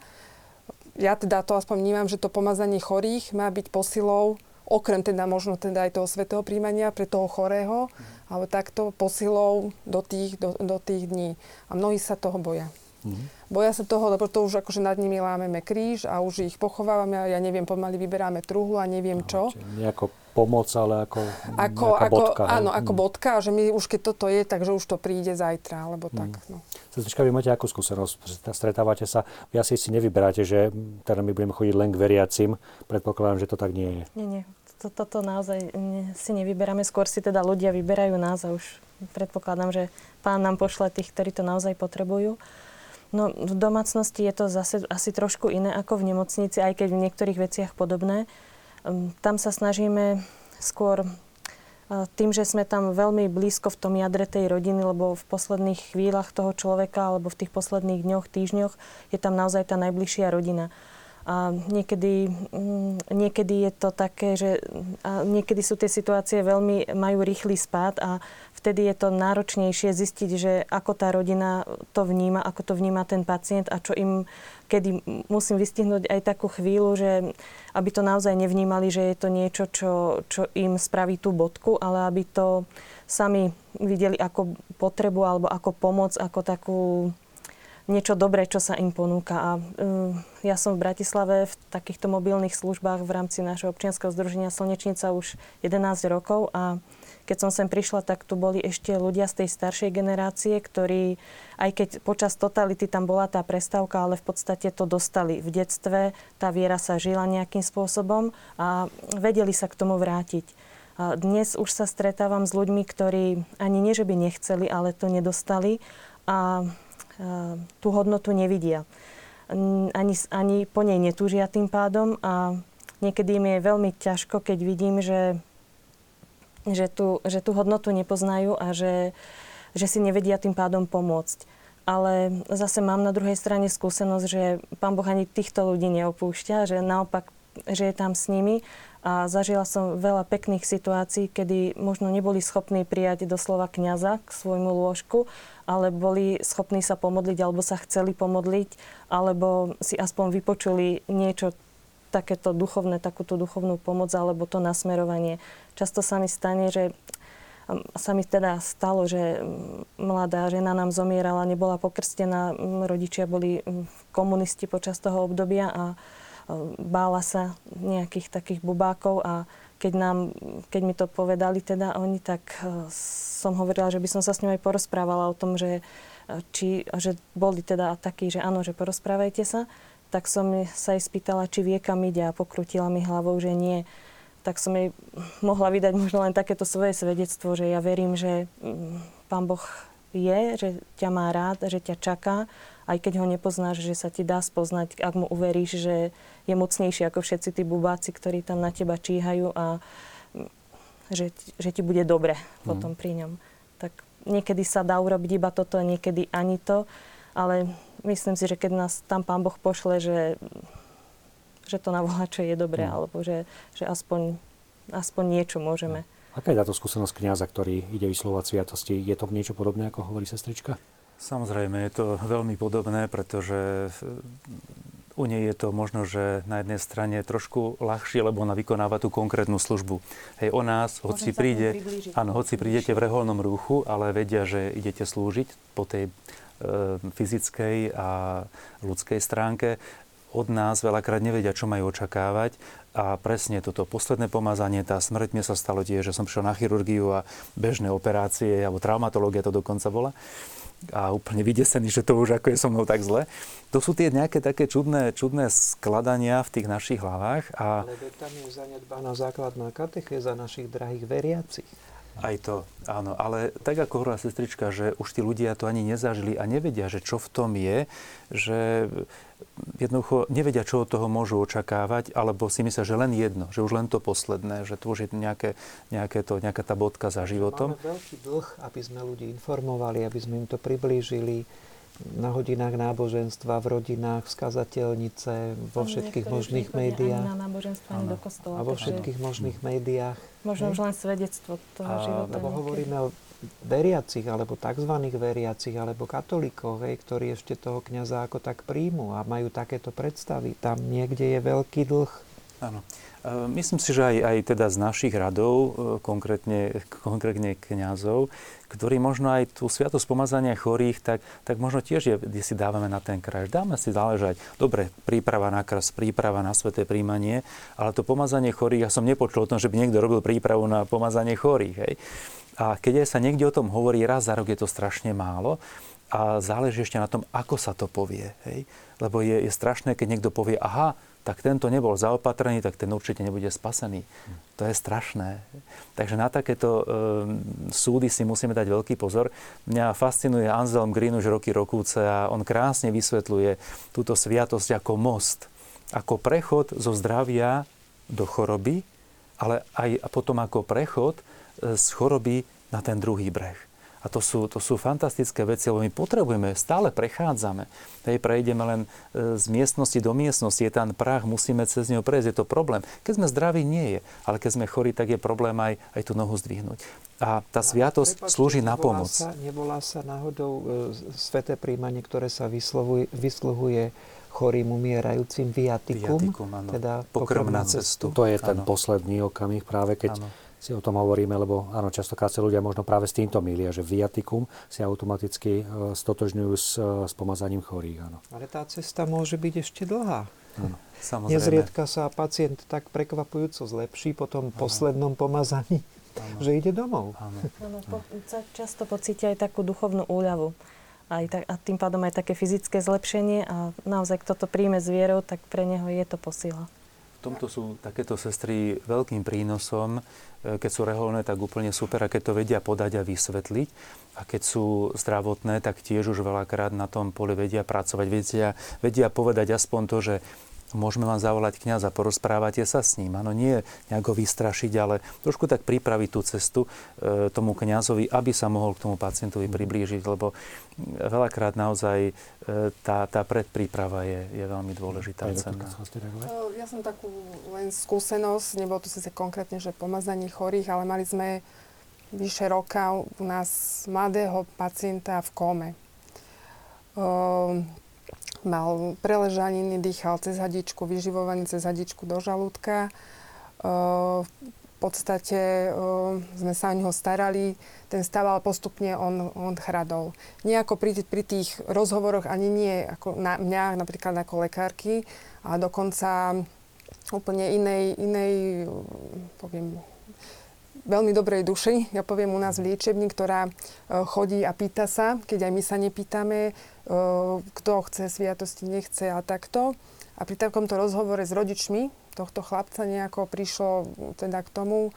Ja teda to aspoň vnímam, že to pomazanie chorých má byť posilou okrem teda možno teda aj toho svetého príjmania pre toho chorého, mm. alebo takto posilou do tých, do, do tých dní. A mnohí sa toho boja. Mm. Boja sa toho, lebo to už akože nad nimi lámeme kríž a už ich pochovávame a ja neviem, pomaly vyberáme truhlu a neviem čo. Nejako pomoc, ale ako, ako, ako bodka. Áno, ako mm. bodka, že my už keď toto je, takže už to príde zajtra, alebo mm. tak. No. Sestrička, vy máte akú skúsenosť? Stretávate sa, vy asi si nevyberáte, že teda my budeme chodiť len k veriacim. Predpokladám, že to tak nie je. Nie, nie to, toto naozaj si nevyberáme, skôr si teda ľudia vyberajú nás a už predpokladám, že pán nám pošle tých, ktorí to naozaj potrebujú. No v domácnosti je to zase asi trošku iné ako v nemocnici, aj keď v niektorých veciach podobné. Ehm, tam sa snažíme skôr tým, že sme tam veľmi blízko v tom jadre tej rodiny, lebo v posledných chvíľach toho človeka alebo v tých posledných dňoch, týždňoch je tam naozaj tá najbližšia rodina. A niekedy, mm, niekedy je to také, že a niekedy sú tie situácie veľmi, majú rýchly spád a vtedy je to náročnejšie zistiť, že ako tá rodina to vníma, ako to vníma ten pacient a čo im, kedy musím vystihnúť aj takú chvíľu, že aby to naozaj nevnímali, že je to niečo, čo, čo im spraví tú bodku, ale aby to sami videli ako potrebu alebo ako pomoc, ako takú niečo dobré, čo sa im ponúka. A um, ja som v Bratislave v takýchto mobilných službách v rámci našho občianského združenia Slnečnica už 11 rokov a keď som sem prišla, tak tu boli ešte ľudia z tej staršej generácie, ktorí, aj keď počas totality tam bola tá prestávka, ale v podstate to dostali v detstve, tá viera sa žila nejakým spôsobom a vedeli sa k tomu vrátiť. A dnes už sa stretávam s ľuďmi, ktorí ani nie, že by nechceli, ale to nedostali a tú hodnotu nevidia. Ani, ani po nej netúžia tým pádom a niekedy mi je veľmi ťažko, keď vidím, že, že, tú, že tú hodnotu nepoznajú a že, že si nevedia tým pádom pomôcť. Ale zase mám na druhej strane skúsenosť, že pán Boh ani týchto ľudí neopúšťa, že naopak, že je tam s nimi a zažila som veľa pekných situácií, kedy možno neboli schopní prijať doslova kňaza k svojmu lôžku, ale boli schopní sa pomodliť alebo sa chceli pomodliť, alebo si aspoň vypočuli niečo takéto duchovné, takúto duchovnú pomoc alebo to nasmerovanie. Často sa mi stane, že um, sa mi teda stalo, že um, mladá žena nám zomierala, nebola pokrstená, um, rodičia boli komunisti počas toho obdobia a bála sa nejakých takých bubákov a keď, nám, keď mi to povedali teda oni, tak e, som hovorila, že by som sa s ňou aj porozprávala o tom, že, e, či, že boli teda takí, že áno, že porozprávajte sa. Tak som sa jej spýtala, či vie, kam ide a pokrutila mi hlavou, že nie. Tak som jej mohla vydať možno len takéto svoje svedectvo, že ja verím, že mm, Pán Boh je, že ťa má rád, že ťa čaká, aj keď ho nepoznáš, že sa ti dá spoznať, ak mu uveríš, že je mocnejší ako všetci tí bubáci, ktorí tam na teba číhajú a mm, že, že ti bude dobre potom mm. pri ňom. Tak niekedy sa dá urobiť iba toto, niekedy ani to, ale myslím si, že keď nás tam Pán Boh pošle, že, že to na čo je dobré, mm. alebo že, že aspoň, aspoň niečo môžeme. Aká je táto skúsenosť kniaza, ktorý ide vyslovať sviatosti? Je to niečo podobné, ako hovorí sestrička? Samozrejme, je to veľmi podobné, pretože u nej je to možno, že na jednej strane trošku ľahšie, lebo ona vykonáva tú konkrétnu službu. Hej, o nás, hoci, príde, áno, hoci prídete v reholnom ruchu, ale vedia, že idete slúžiť po tej fyzickej a ľudskej stránke, od nás veľakrát nevedia, čo majú očakávať a presne toto posledné pomazanie, tá smrť, mne sa stalo tie, že som prišiel na chirurgiu a bežné operácie, alebo traumatológia to dokonca bola a úplne vydesený, že to už ako je so mnou tak zle. To sú tie nejaké také čudné, čudné skladania v tých našich hlavách. A... Ale tam je zanedbaná základná katechéza našich drahých veriacich. Aj to, áno. Ale tak ako hovorila sestrička, že už tí ľudia to ani nezažili a nevedia, že čo v tom je, že jednoducho nevedia, čo od toho môžu očakávať, alebo si myslia, že len jedno, že už len to posledné, že to už je nejaké, nejaké to, nejaká tá bodka za životom. Máme veľký dlh, aby sme ľudí informovali, aby sme im to priblížili na hodinách náboženstva, v rodinách, v skazateľnice, vo všetkých možných médiách. na náboženstvo, ani do kostola. A vo všetkých možných médiách. Možno už len svedectvo toho a, života. Lebo hovoríme o veriacich, alebo tzv. veriacich, alebo katolíkov, hej, ktorí ešte toho kniaza ako tak príjmu a majú takéto predstavy. Tam niekde je veľký dlh. Áno. Myslím si, že aj, aj teda z našich radov, e, konkrétne, konkrétne kňazov, ktorí možno aj tú sviatosť pomazania chorých, tak, tak možno tiež je, kde si dávame na ten kraj. Dáme si záležať. Dobre, príprava na kras, príprava na sveté príjmanie, ale to pomazanie chorých, ja som nepočul o tom, že by niekto robil prípravu na pomazanie chorých. Hej. A keď sa niekde o tom hovorí, raz za rok je to strašne málo a záleží ešte na tom, ako sa to povie. Hej. Lebo je, je strašné, keď niekto povie, aha, tak tento nebol zaopatrený, tak ten určite nebude spasený. To je strašné. Takže na takéto e, súdy si musíme dať veľký pozor. Mňa fascinuje Anselm Green už roky rokúce a on krásne vysvetľuje túto sviatosť ako most, ako prechod zo zdravia do choroby, ale aj potom ako prechod z choroby na ten druhý breh. A to sú, to sú fantastické veci, lebo my potrebujeme, stále prechádzame. Hej, prejdeme len e, z miestnosti do miestnosti, je tam prach, musíme cez neho prejsť, je to problém. Keď sme zdraví, nie je, ale keď sme chorí, tak je problém aj, aj tú nohu zdvihnúť. A tá sviatosť Prepačte, slúži na pomoc. Sa, nevolá sa náhodou e, sveté príjmanie, ktoré sa vyslovuje, vysluhuje chorým umierajúcim viatikum, viatikum teda pokrm na cestu. To je ten ano. posledný okamih práve, keď ano si o tom hovoríme, lebo áno, častokrát sa ľudia možno práve s týmto milia, že viatikum si automaticky e, stotožňujú s, e, s pomazaním chorých. Áno. Ale tá cesta môže byť ešte dlhá. Áno. Samozrejme. Nezriedka sa pacient tak prekvapujúco zlepší po tom ano. poslednom pomazaní, ano. že ide domov. Áno. po, často pocítia aj takú duchovnú úľavu. Aj tak, a tým pádom aj také fyzické zlepšenie a naozaj, kto to príjme s vierou, tak pre neho je to posila. V tomto sú takéto sestry veľkým prínosom. E, keď sú reholné, tak úplne super. A keď to vedia podať a vysvetliť. A keď sú zdravotné, tak tiež už veľakrát na tom poli vedia pracovať. Vedia, vedia povedať aspoň to, že môžeme vám zavolať kniaza, porozprávate sa s ním. Áno, nie nejak ho vystrašiť, ale trošku tak pripraviť tú cestu e, tomu kňazovi, aby sa mohol k tomu pacientovi priblížiť, lebo veľakrát naozaj e, tá, tá predpríprava je, je veľmi dôležitá. Ja som takú len skúsenosť, nebolo to sice konkrétne, že pomazanie chorých, ale mali sme vyše roka u nás mladého pacienta v kome. Ehm, mal preležaniny, dýchal cez hadičku, vyživovaný cez hadičku do žalúdka. V podstate sme sa o neho starali, ten stav ale postupne on, on chradol. Nie ako pri, pri tých rozhovoroch, ani nie ako na mňa, napríklad ako lekárky, a dokonca úplne inej, inej poviem, veľmi dobrej duši, ja poviem u nás v liečebni, ktorá chodí a pýta sa, keď aj my sa nepýtame, kto chce sviatosti, nechce a takto. A pri takomto rozhovore s rodičmi tohto chlapca nejako prišlo teda k tomu,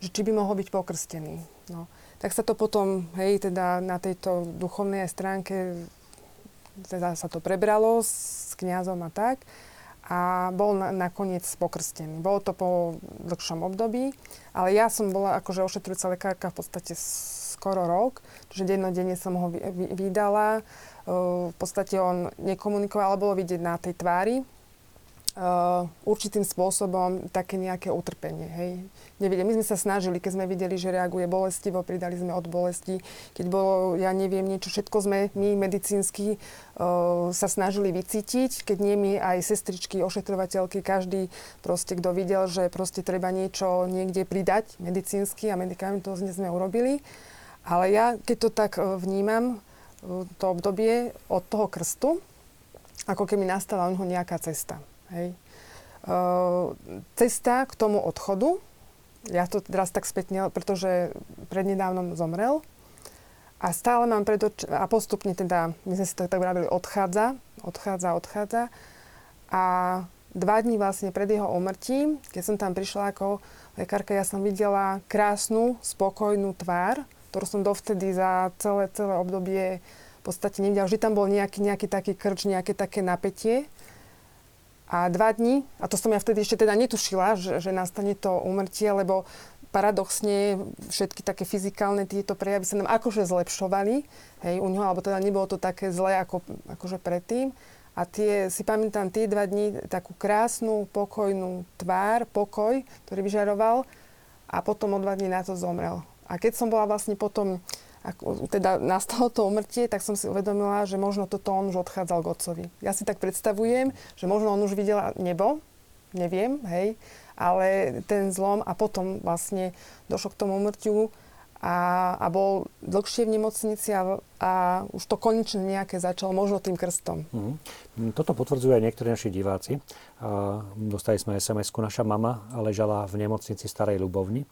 že či by mohol byť pokrstený. No. Tak sa to potom, hej, teda na tejto duchovnej stránke teda sa to prebralo s kňazom a tak a bol na, nakoniec pokrstený. Bolo to po dlhšom období, ale ja som bola akože ošetrujúca lekárka v podstate skoro rok, čiže dennodenne som ho vydala v podstate on nekomunikoval, ale bolo vidieť na tej tvári uh, určitým spôsobom také nejaké utrpenie. Hej. Nevidie. My sme sa snažili, keď sme videli, že reaguje bolestivo, pridali sme od bolesti. Keď bolo, ja neviem, niečo, všetko sme my medicínsky uh, sa snažili vycítiť. Keď nie my, aj sestričky, ošetrovateľky, každý proste, kto videl, že proste treba niečo niekde pridať medicínsky a medikamentozne sme urobili. Ale ja, keď to tak vnímam, to obdobie od toho krstu, ako keby nastala u neho nejaká cesta. Hej. Uh, cesta k tomu odchodu, ja to teraz tak spätne, pretože prednedávnom zomrel a stále mám pred oč- a postupne teda, my sme si to tak vravili, odchádza, odchádza, odchádza a dva dní vlastne pred jeho umrtím, keď som tam prišla ako lekárka, ja som videla krásnu, spokojnú tvár, ktorú som dovtedy za celé, celé obdobie v podstate nevidela. Vždy tam bol nejaký, nejaký taký krč, nejaké také napätie. A dva dní, a to som ja vtedy ešte teda netušila, že, že nastane to umrtie, lebo paradoxne všetky také fyzikálne tieto prejavy sa nám akože zlepšovali, hej, u neho, alebo teda nebolo to také zlé ako, akože predtým. A tie, si pamätám tie dva dní, takú krásnu, pokojnú tvár, pokoj, ktorý vyžaroval a potom o dva dní na to zomrel. A keď som bola vlastne potom, ako, teda nastalo to umrtie, tak som si uvedomila, že možno toto on už odchádzal k otcovi. Ja si tak predstavujem, že možno on už videl nebo, neviem, hej, ale ten zlom a potom vlastne došlo k tomu umrtiu a, a bol dlhšie v nemocnici a, a už to konečne nejaké začalo, možno tým krstom. Mm. Toto potvrdzujú aj niektorí naši diváci. Uh, dostali sme SMS-ku, naša mama ležala v nemocnici Starej Ľubovni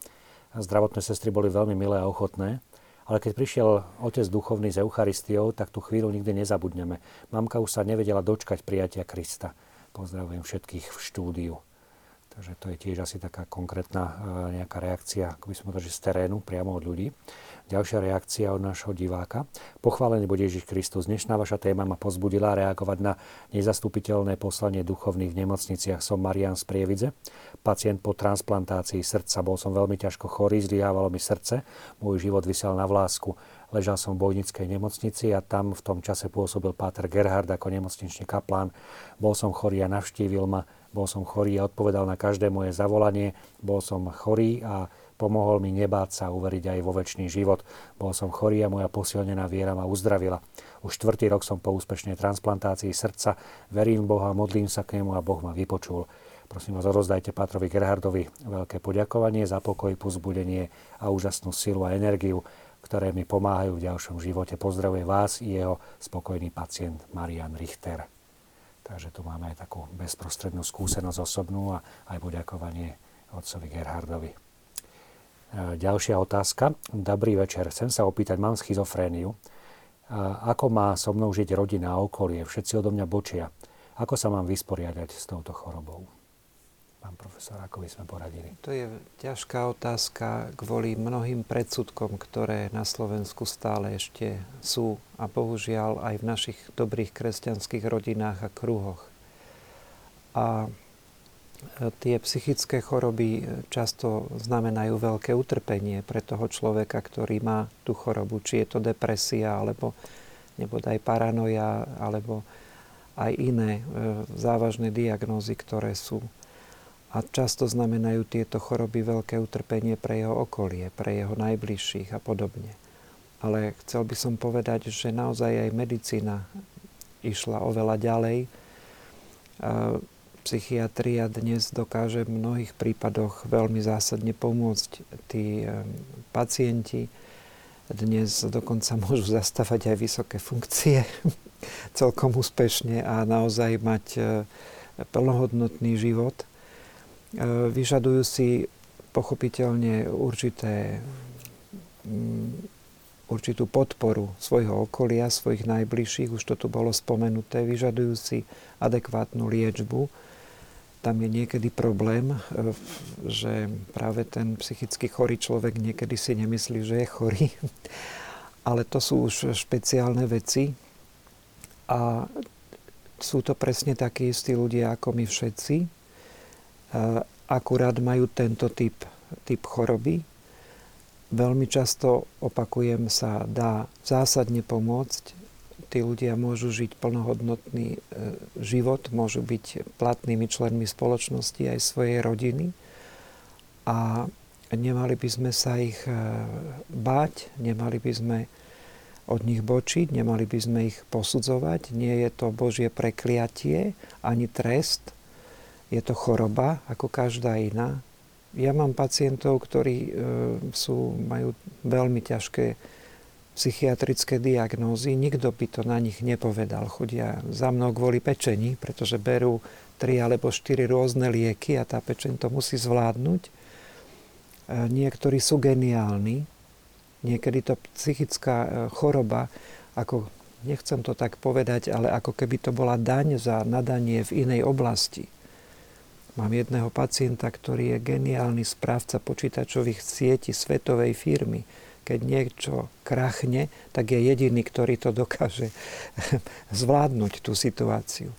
zdravotné sestry boli veľmi milé a ochotné. Ale keď prišiel otec duchovný z Eucharistiou, tak tú chvíľu nikdy nezabudneme. Mamka už sa nevedela dočkať prijatia Krista. Pozdravujem všetkých v štúdiu. Takže to je tiež asi taká konkrétna e, nejaká reakcia, ako by sme to z terénu, priamo od ľudí. Ďalšia reakcia od nášho diváka. Pochválený bude Ježiš Kristus. Dnešná vaša téma ma pozbudila reagovať na nezastupiteľné poslanie duchovných v nemocniciach. Som Marian z Prievidze, pacient po transplantácii srdca. Bol som veľmi ťažko chorý, zlyhávalo mi srdce. Môj život vysel na vlásku. Ležal som v bojnickej nemocnici a tam v tom čase pôsobil Páter Gerhard ako nemocničný kaplán. Bol som chorý a navštívil ma. Bol som chorý a odpovedal na každé moje zavolanie. Bol som chorý a pomohol mi nebáť sa uveriť aj vo väčší život. Bol som chorý a moja posilnená viera ma uzdravila. Už štvrtý rok som po úspešnej transplantácii srdca. Verím Boha, modlím sa k nemu a Boh ma vypočul. Prosím vás, rozdajte Pátrovi Gerhardovi veľké poďakovanie za pokoj, pozbudenie a úžasnú silu a energiu, ktoré mi pomáhajú v ďalšom živote. Pozdravuje vás i jeho spokojný pacient Marian Richter. Takže tu máme aj takú bezprostrednú skúsenosť osobnú a aj poďakovanie otcovi Gerhardovi. E, ďalšia otázka. Dobrý večer. Chcem sa opýtať, mám schizofréniu. E, ako má so mnou žiť rodina a okolie? Všetci odo mňa bočia. Ako sa mám vysporiadať s touto chorobou? Pán profesor, ako by sme poradili? To je ťažká otázka kvôli mnohým predsudkom, ktoré na Slovensku stále ešte sú a bohužiaľ aj v našich dobrých kresťanských rodinách a kruhoch. A e, tie psychické choroby často znamenajú veľké utrpenie pre toho človeka, ktorý má tú chorobu, či je to depresia, alebo nebodaj paranoja, alebo aj iné e, závažné diagnózy, ktoré sú a často znamenajú tieto choroby veľké utrpenie pre jeho okolie, pre jeho najbližších a podobne. Ale chcel by som povedať, že naozaj aj medicína išla oveľa ďalej. Psychiatria dnes dokáže v mnohých prípadoch veľmi zásadne pomôcť. Tí pacienti dnes dokonca môžu zastávať aj vysoké funkcie *laughs* celkom úspešne a naozaj mať e, plnohodnotný život – E, vyžadujú si pochopiteľne určité, mm, určitú podporu svojho okolia, svojich najbližších, už to tu bolo spomenuté, vyžadujú si adekvátnu liečbu. Tam je niekedy problém, e, že práve ten psychicky chorý človek niekedy si nemyslí, že je chorý. *laughs* Ale to sú už špeciálne veci a sú to presne takí istí ľudia ako my všetci, akurát majú tento typ, typ choroby. Veľmi často, opakujem, sa dá zásadne pomôcť. Tí ľudia môžu žiť plnohodnotný e, život, môžu byť platnými členmi spoločnosti aj svojej rodiny. A nemali by sme sa ich e, báť, nemali by sme od nich bočiť, nemali by sme ich posudzovať. Nie je to Božie prekliatie ani trest, je to choroba ako každá iná. Ja mám pacientov, ktorí e, sú, majú veľmi ťažké psychiatrické diagnózy. Nikto by to na nich nepovedal. Chodia za mnou kvôli pečení, pretože berú tri alebo štyri rôzne lieky a tá pečeň to musí zvládnuť. E, niektorí sú geniálni. Niekedy to psychická e, choroba, ako nechcem to tak povedať, ale ako keby to bola daň za nadanie v inej oblasti Mám jedného pacienta, ktorý je geniálny správca počítačových sietí svetovej firmy. Keď niečo krachne, tak je jediný, ktorý to dokáže *laughs* zvládnuť tú situáciu.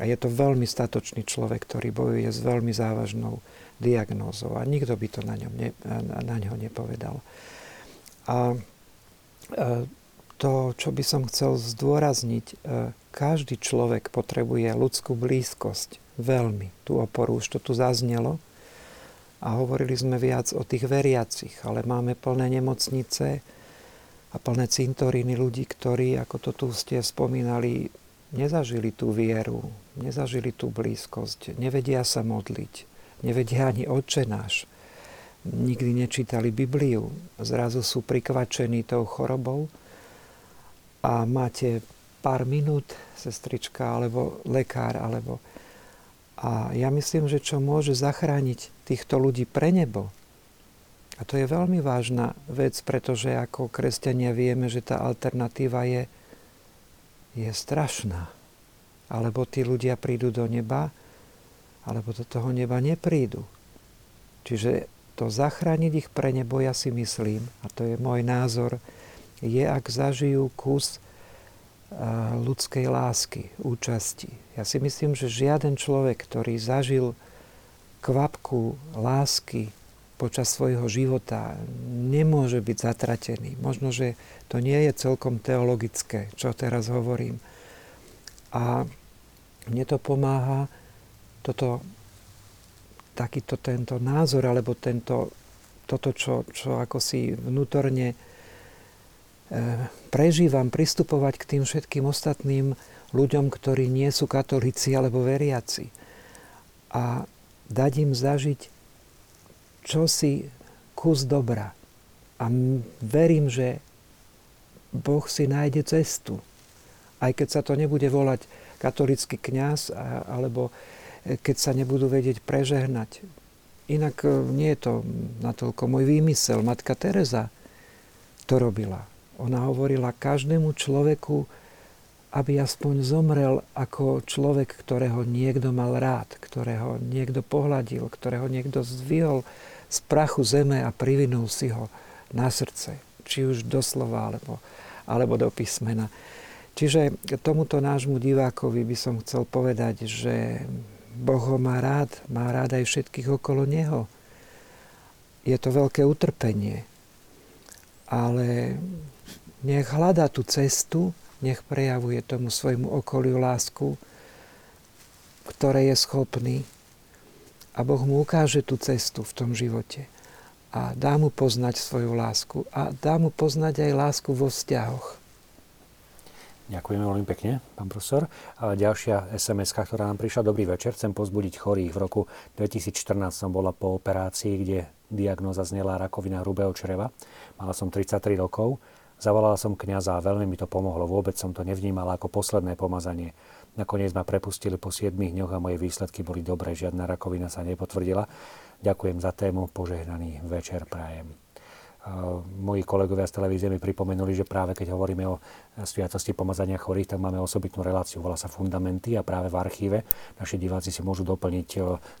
A je to veľmi statočný človek, ktorý bojuje s veľmi závažnou diagnózou a nikto by to na, ňom ne, na ňo nepovedal. A to, čo by som chcel zdôrazniť, e, každý človek potrebuje ľudskú blízkosť veľmi. Tú oporu. Už to tu zaznelo. A hovorili sme viac o tých veriacich, ale máme plné nemocnice a plné cintoríny ľudí, ktorí, ako to tu ste spomínali, nezažili tú vieru, nezažili tú blízkosť, nevedia sa modliť, nevedia ani oče náš, nikdy nečítali Bibliu, zrazu sú prikvačení tou chorobou. A máte pár minút, sestrička, alebo lekár, alebo a ja myslím, že čo môže zachrániť týchto ľudí pre nebo, a to je veľmi vážna vec, pretože ako kresťania vieme, že tá alternatíva je, je strašná. Alebo tí ľudia prídu do neba alebo do toho neba neprídu. Čiže to zachrániť ich pre nebo, ja si myslím, a to je môj názor, je, ak zažijú kus ľudskej lásky, účasti. Ja si myslím, že žiaden človek, ktorý zažil kvapku lásky počas svojho života, nemôže byť zatratený. Možno, že to nie je celkom teologické, čo teraz hovorím. A mne to pomáha toto, takýto tento názor, alebo tento, toto, čo, čo ako si vnútorne E, prežívam pristupovať k tým všetkým ostatným ľuďom, ktorí nie sú katolíci alebo veriaci. A dať im zažiť čosi kus dobra. A verím, že Boh si nájde cestu. Aj keď sa to nebude volať katolický kňaz, alebo e, keď sa nebudú vedieť prežehnať. Inak e, nie je to natoľko môj výmysel. Matka Teresa to robila. Ona hovorila každému človeku, aby aspoň zomrel ako človek, ktorého niekto mal rád, ktorého niekto pohľadil, ktorého niekto zvihol z prachu zeme a privinul si ho na srdce, či už doslova alebo, alebo do písmena. Čiže tomuto nášmu divákovi by som chcel povedať, že Boh ho má rád, má rád aj všetkých okolo neho. Je to veľké utrpenie, ale nech hľada tú cestu, nech prejavuje tomu svojmu okoliu lásku, ktoré je schopný a Boh mu ukáže tú cestu v tom živote a dá mu poznať svoju lásku a dá mu poznať aj lásku vo vzťahoch. Ďakujeme veľmi pekne, pán profesor. A ďalšia sms ktorá nám prišla. Dobrý večer, chcem pozbudiť chorých. V roku 2014 som bola po operácii, kde diagnoza znela rakovina hrubého čreva. Mala som 33 rokov Zavolala som kňaza a veľmi mi to pomohlo. Vôbec som to nevnímala ako posledné pomazanie. Nakoniec ma prepustili po 7 dňoch a moje výsledky boli dobré. Žiadna rakovina sa nepotvrdila. Ďakujem za tému. Požehnaný večer prajem. Moji kolegovia z televízie mi pripomenuli, že práve keď hovoríme o sviatosti pomazania chorých, tak máme osobitnú reláciu, volá sa Fundamenty a práve v archíve naši diváci si môžu doplniť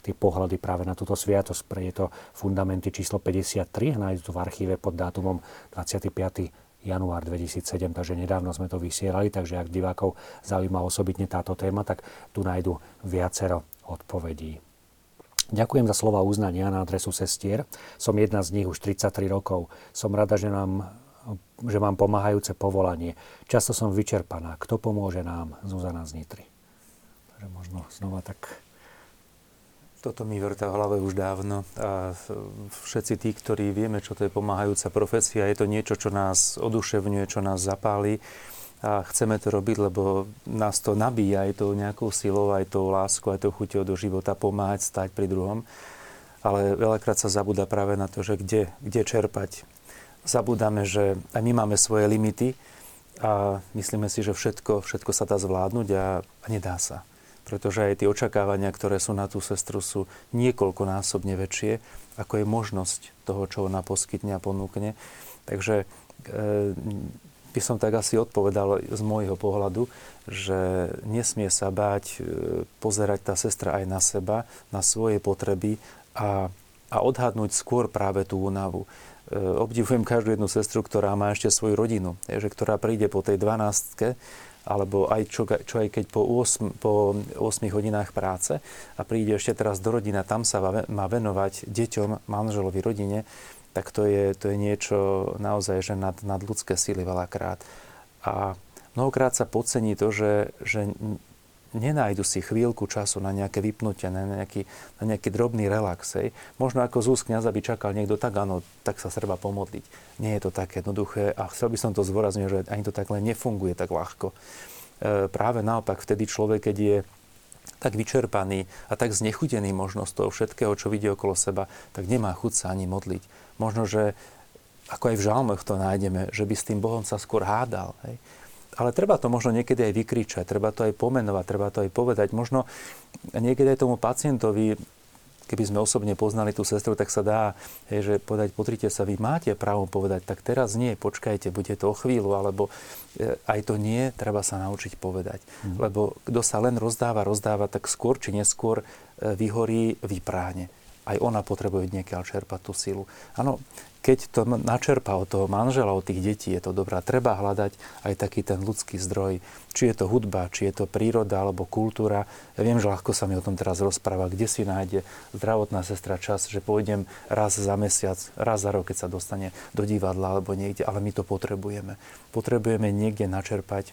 tie pohľady práve na túto sviatosť. Je to Fundamenty číslo 53, nájdú to v archíve pod dátumom 25 január 2007, takže nedávno sme to vysielali, takže ak divákov zaujíma osobitne táto téma, tak tu nájdu viacero odpovedí. Ďakujem za slova uznania na adresu sestier. Som jedna z nich už 33 rokov. Som rada, že, nám, že mám pomáhajúce povolanie. Často som vyčerpaná. Kto pomôže nám? Zuzana z Nitry. Takže možno znova tak toto mi vrta v hlave už dávno a všetci tí, ktorí vieme, čo to je pomáhajúca profesia, je to niečo, čo nás oduševňuje, čo nás zapáli a chceme to robiť, lebo nás to nabíja aj tou nejakou silou, aj tou láskou, aj tou chuťou do života pomáhať, stať pri druhom. Ale veľakrát sa zabúda práve na to, že kde, kde čerpať. Zabúdame, že aj my máme svoje limity a myslíme si, že všetko, všetko sa dá zvládnuť a, a nedá sa pretože aj tie očakávania, ktoré sú na tú sestru, sú niekoľkonásobne väčšie, ako je možnosť toho, čo ona poskytne a ponúkne. Takže e, by som tak asi odpovedal z môjho pohľadu, že nesmie sa báť e, pozerať tá sestra aj na seba, na svoje potreby a, a odhadnúť skôr práve tú únavu. E, obdivujem každú jednu sestru, ktorá má ešte svoju rodinu, že, ktorá príde po tej dvanáctke alebo aj čo, čo aj keď po 8, po 8 hodinách práce a príde ešte teraz do rodina, tam sa má venovať deťom, manželovi, rodine, tak to je, to je niečo naozaj že nad, nad ľudské síly veľakrát. A mnohokrát sa podcení to, že, že nenájdu si chvíľku času na nejaké vypnutie, na nejaký, na nejaký drobný relax. Hej. Možno ako z úst kniaza by čakal niekto, tak áno, tak sa treba pomodliť. Nie je to tak jednoduché a chcel by som to zvorazniť, že ani to tak len nefunguje tak ľahko. E, práve naopak, vtedy človek, keď je tak vyčerpaný a tak znechutený možno z toho všetkého, čo vidí okolo seba, tak nemá chuť sa ani modliť. Možno, že ako aj v žalmoch to nájdeme, že by s tým Bohom sa skôr hádal. Hej ale treba to možno niekedy aj vykričať, treba to aj pomenovať, treba to aj povedať. Možno niekedy aj tomu pacientovi, keby sme osobne poznali tú sestru, tak sa dá, hej, že povedať, potrite sa, vy máte právo povedať, tak teraz nie, počkajte, bude to o chvíľu, alebo e, aj to nie, treba sa naučiť povedať. Mm. Lebo kto sa len rozdáva, rozdáva, tak skôr či neskôr vyhorí, vypráhne. Aj ona potrebuje niekiaľ čerpať tú silu. Áno, keď to načerpá od toho manžela, od tých detí, je to dobrá. Treba hľadať aj taký ten ľudský zdroj. Či je to hudba, či je to príroda alebo kultúra. Ja viem, že ľahko sa mi o tom teraz rozpráva, kde si nájde zdravotná sestra čas, že pôjdem raz za mesiac, raz za rok, keď sa dostane do divadla alebo niekde, ale my to potrebujeme. Potrebujeme niekde načerpať,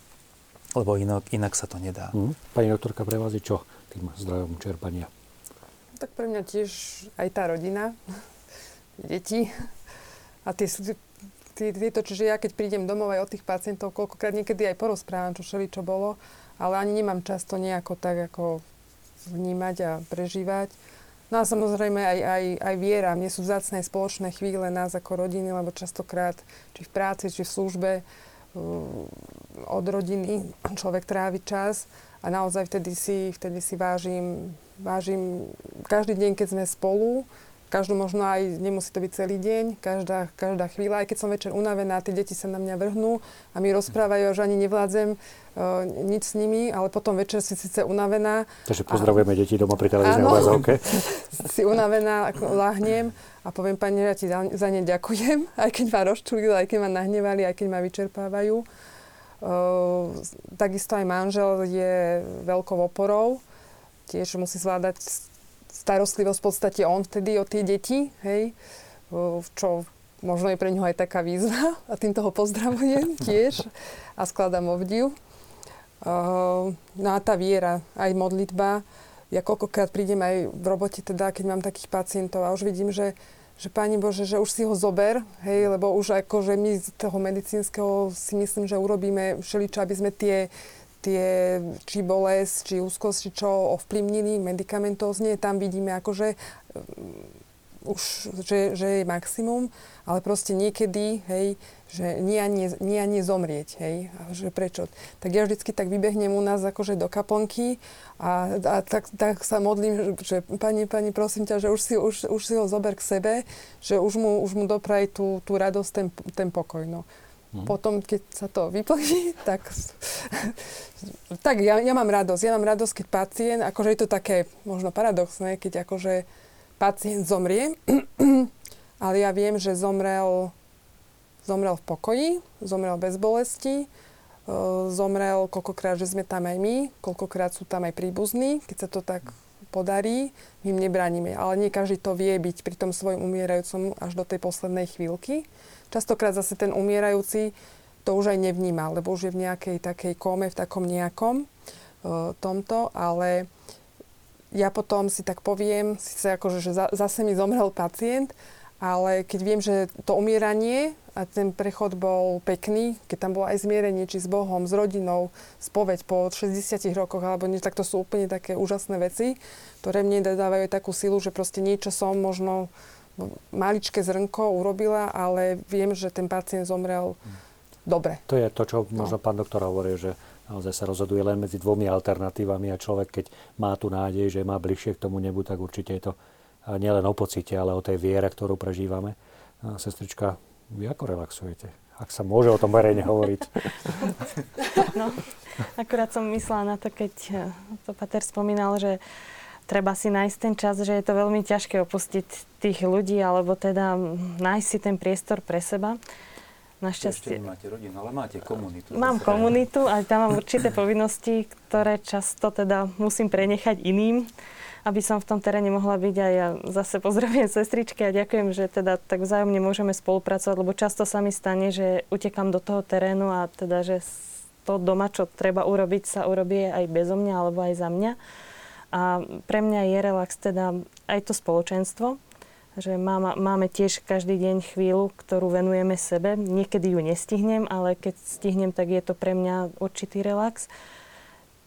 lebo inak, inak sa to nedá. Mm. Pani doktorka, pre vás je čo tým zdrojom čerpania? Tak pre mňa tiež aj tá rodina, *laughs* deti, a tie, tie, tieto, čiže ja keď prídem domov aj od tých pacientov, koľkokrát niekedy aj porozprávam, čo šeli, čo bolo, ale ani nemám často nejako tak ako vnímať a prežívať. No a samozrejme aj, aj, aj viera. Mne sú vzácne spoločné chvíle nás ako rodiny, lebo častokrát, či v práci, či v službe, uh, od rodiny človek trávi čas a naozaj vtedy si, vtedy si vážim, vážim každý deň, keď sme spolu, každú možno aj, nemusí to byť celý deň, každá, každá chvíľa, aj keď som večer unavená, tie deti sa na mňa vrhnú a mi rozprávajú, že ani nevládzem uh, nič s nimi, ale potom večer si síce unavená. Takže pozdravujeme a, deti doma pri televíznej obrazovke. *laughs* si unavená, lahnem a poviem, pani, ja ti za, ne ďakujem, *laughs* aj keď ma rozčulili, aj keď ma nahnevali, aj keď ma vyčerpávajú. Uh, takisto aj manžel je veľkou oporou, tiež musí zvládať starostlivosť v podstate on vtedy o tie deti, hej, čo možno je pre ňoho aj taká výzva *laughs* a týmto ho pozdravujem *laughs* tiež a skladám obdiv. No a tá viera, aj modlitba. Ja koľkokrát prídem aj v robote, teda, keď mám takých pacientov a už vidím, že, že Pani Bože, že už si ho zober, hej, lebo už ako, že my z toho medicínskeho si myslím, že urobíme všeličo, aby sme tie tie či bolesť, či úzkosť, či čo ovplyvnili medicamentózne, tam vidíme akože um, už, že, že je maximum, ale proste niekedy, hej, že nie ani zomrieť, hej, a že prečo. Tak ja vždycky tak vybehnem u nás akože do kaplnky a, a tak, tak sa modlím, že pani, pani, prosím ťa, že už si, už, už si ho zober k sebe, že už mu, už mu dopraj tú, tú radosť, ten, ten pokoj, no. Mm. Potom, keď sa to vyplní, *laughs* tak, tak ja, ja mám radosť. Ja mám radosť, keď pacient, akože je to také možno paradoxné, keď akože pacient zomrie, *clears throat* ale ja viem, že zomrel, zomrel v pokoji, zomrel bez bolesti, e, zomrel koľkokrát, že sme tam aj my, koľkokrát sú tam aj príbuzní, keď sa to tak podarí, my im nebraníme. Ale nie každý to vie byť pri tom svojom umierajúcom až do tej poslednej chvíľky. Častokrát zase ten umierajúci to už aj nevníma, lebo už je v nejakej takej kome, v takom nejakom uh, tomto, ale ja potom si tak poviem, síce akože, že zase mi zomrel pacient, ale keď viem, že to umieranie a ten prechod bol pekný, keď tam bolo aj zmierenie, či s Bohom, s rodinou, spoveď po 60 rokoch, alebo nie, tak to sú úplne také úžasné veci, ktoré mne dávajú takú silu, že proste niečo som možno maličké zrnko urobila, ale viem, že ten pacient zomrel dobre. To je to, čo no. možno pán doktor hovorí, že naozaj sa rozhoduje len medzi dvomi alternatívami a človek, keď má tu nádej, že má bližšie k tomu nebu, tak určite je to nielen o pocite, ale o tej viere, ktorú prežívame. Sestrička, vy ako relaxujete? Ak sa môže o tom verejne hovoriť. *laughs* No, akurát som myslela na to, keď to Pater spomínal, že treba si nájsť ten čas, že je to veľmi ťažké opustiť tých ľudí, alebo teda nájsť si ten priestor pre seba. Našťastie. Ešte máte rodinu, ale máte komunitu. Mám zase. komunitu, ale tam mám určité povinnosti, ktoré často teda musím prenechať iným, aby som v tom teréne mohla byť a ja zase pozdravujem sestričky a ďakujem, že teda tak vzájomne môžeme spolupracovať, lebo často sa mi stane, že utekam do toho terénu a teda, že to doma, čo treba urobiť, sa urobí aj bezo mňa alebo aj za mňa. A pre mňa je relax teda aj to spoločenstvo, že máme, máme tiež každý deň chvíľu, ktorú venujeme sebe. Niekedy ju nestihnem, ale keď stihnem, tak je to pre mňa určitý relax.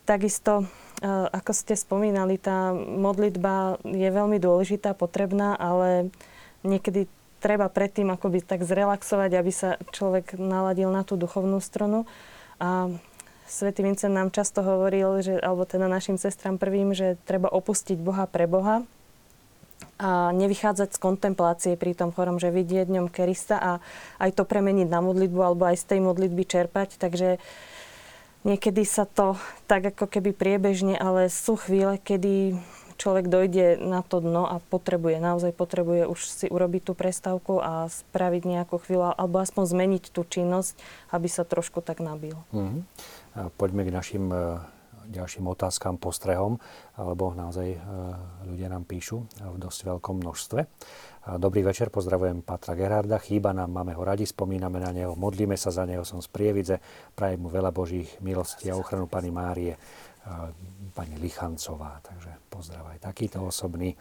Takisto, e, ako ste spomínali, tá modlitba je veľmi dôležitá, potrebná, ale niekedy treba predtým akoby tak zrelaxovať, aby sa človek naladil na tú duchovnú stranu. A Svetý Vincent nám často hovoril, že, alebo teda našim sestram prvým, že treba opustiť Boha pre Boha a nevychádzať z kontemplácie pri tom chorom, že vidieť ňom Krista a aj to premeniť na modlitbu alebo aj z tej modlitby čerpať. Takže niekedy sa to tak ako keby priebežne, ale sú chvíle, kedy človek dojde na to dno a potrebuje, naozaj potrebuje už si urobiť tú prestávku a spraviť nejakú chvíľu, alebo aspoň zmeniť tú činnosť, aby sa trošku tak nabil. Mm-hmm. Poďme k našim e, ďalším otázkam, postrehom, lebo naozaj e, ľudia nám píšu v dosť veľkom množstve. Dobrý večer, pozdravujem Patra Gerarda, chýba nám, máme ho radi, spomíname na neho, modlíme sa za neho, som z Prievidze, prajem mu veľa Božích milostí a ochranu Pani Márie, pani Lichancová, takže pozdrav aj takýto osobný.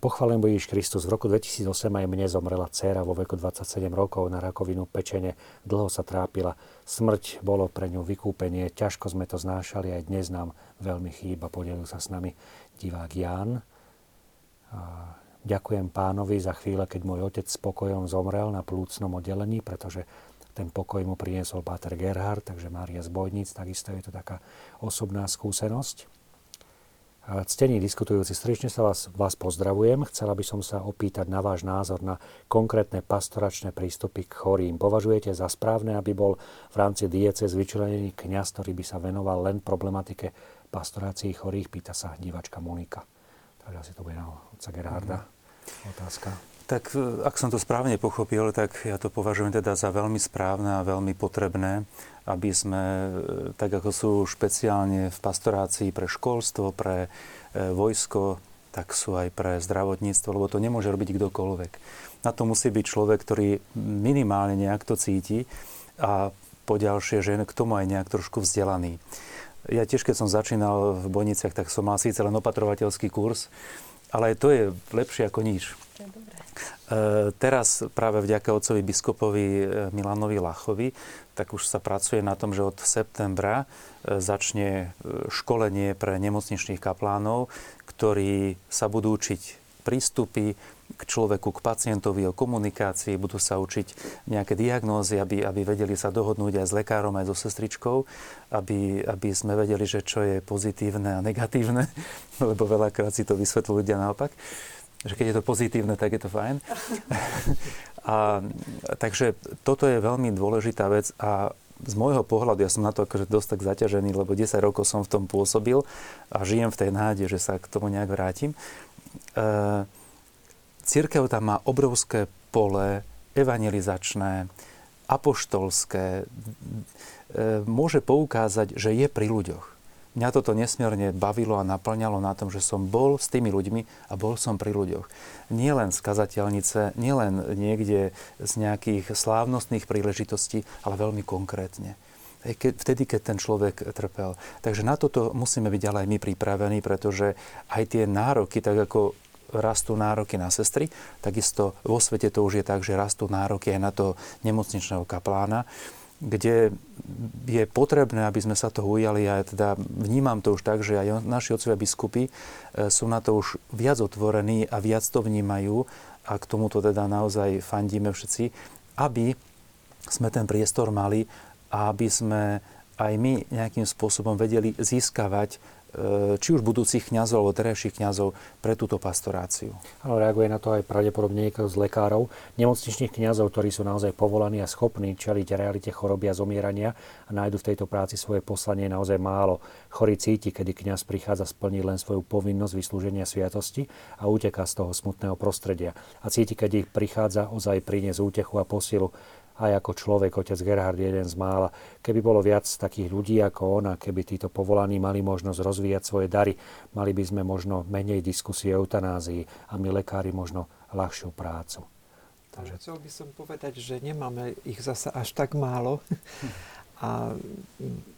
Pochválen Ježiš Kristus. V roku 2008 aj mne zomrela dcéra vo veku 27 rokov na rakovinu pečene. Dlho sa trápila. Smrť bolo pre ňu vykúpenie. Ťažko sme to znášali. Aj dnes nám veľmi chýba. Podelil sa s nami divák Jan. Ďakujem pánovi za chvíle, keď môj otec spokojom zomrel na plúcnom oddelení, pretože ten pokoj mu priniesol Páter Gerhard, takže Mária z Bojníc, takisto je to taká osobná skúsenosť. Ctení diskutujúci, srdečne sa vás, vás pozdravujem. Chcela by som sa opýtať na váš názor na konkrétne pastoračné prístupy k chorým. Považujete za správne, aby bol v rámci diece vyčlenený kňaz, ktorý by sa venoval len problematike pastorácií chorých? Pýta sa divačka Monika. Takže asi to bude na otca Gerharda. Mm otázka. Tak e, ak som to správne pochopil, tak ja to považujem teda za veľmi správne a veľmi potrebné, aby sme, e, tak ako sú špeciálne v pastorácii pre školstvo, pre e, vojsko, tak sú aj pre zdravotníctvo, lebo to nemôže robiť kdokoľvek. Na to musí byť človek, ktorý minimálne nejak to cíti a poďalšie, že k tomu aj nejak trošku vzdelaný. Ja tiež, keď som začínal v Bojniciach, tak som mal síce len opatrovateľský kurz, ale to je lepšie ako nič. E, teraz práve vďaka otcovi biskupovi e, Milanovi Lachovi, tak už sa pracuje na tom, že od septembra e, začne školenie pre nemocničných kaplánov, ktorí sa budú učiť prístupy k človeku, k pacientovi, o komunikácii, budú sa učiť nejaké diagnózy, aby, aby vedeli sa dohodnúť aj s lekárom, aj so sestričkou, aby, aby sme vedeli, že čo je pozitívne a negatívne, *laughs* lebo veľakrát si to vysvetľujú ľudia naopak že keď je to pozitívne, tak je to fajn. a, takže toto je veľmi dôležitá vec a z môjho pohľadu, ja som na to akože dosť tak zaťažený, lebo 10 rokov som v tom pôsobil a žijem v tej náde, že sa k tomu nejak vrátim. E, Církev tam má obrovské pole evangelizačné, apoštolské, e, môže poukázať, že je pri ľuďoch. Mňa toto nesmierne bavilo a naplňalo na tom, že som bol s tými ľuďmi a bol som pri ľuďoch. Nie len z kazateľnice, nie len niekde z nejakých slávnostných príležitostí, ale veľmi konkrétne. Vtedy, keď ten človek trpel. Takže na toto musíme byť ale aj my pripravení, pretože aj tie nároky, tak ako rastú nároky na sestry, takisto vo svete to už je tak, že rastú nároky aj na to nemocničného kaplána, kde je potrebné, aby sme sa toho ujali. Ja teda vnímam to už tak, že aj naši otcovia biskupy e, sú na to už viac otvorení a viac to vnímajú a k tomuto teda naozaj fandíme všetci, aby sme ten priestor mali a aby sme aj my nejakým spôsobom vedeli získavať či už budúcich kňazov alebo terajších kňazov pre túto pastoráciu. Ale reaguje na to aj pravdepodobne niekto z lekárov, nemocničných kňazov, ktorí sú naozaj povolaní a schopní čeliť realite choroby a zomierania a nájdu v tejto práci svoje poslanie naozaj málo. Chorý cíti, kedy kňaz prichádza splniť len svoju povinnosť vyslúženia sviatosti a uteká z toho smutného prostredia. A cíti, ich prichádza ozaj priniesť útechu a posilu aj ako človek, otec Gerhard jeden z mála. Keby bolo viac takých ľudí ako ona, keby títo povolaní mali možnosť rozvíjať svoje dary, mali by sme možno menej diskusie o eutanázii a my lekári možno ľahšiu prácu. Takže... Chcel by som povedať, že nemáme ich zasa až tak málo *laughs* a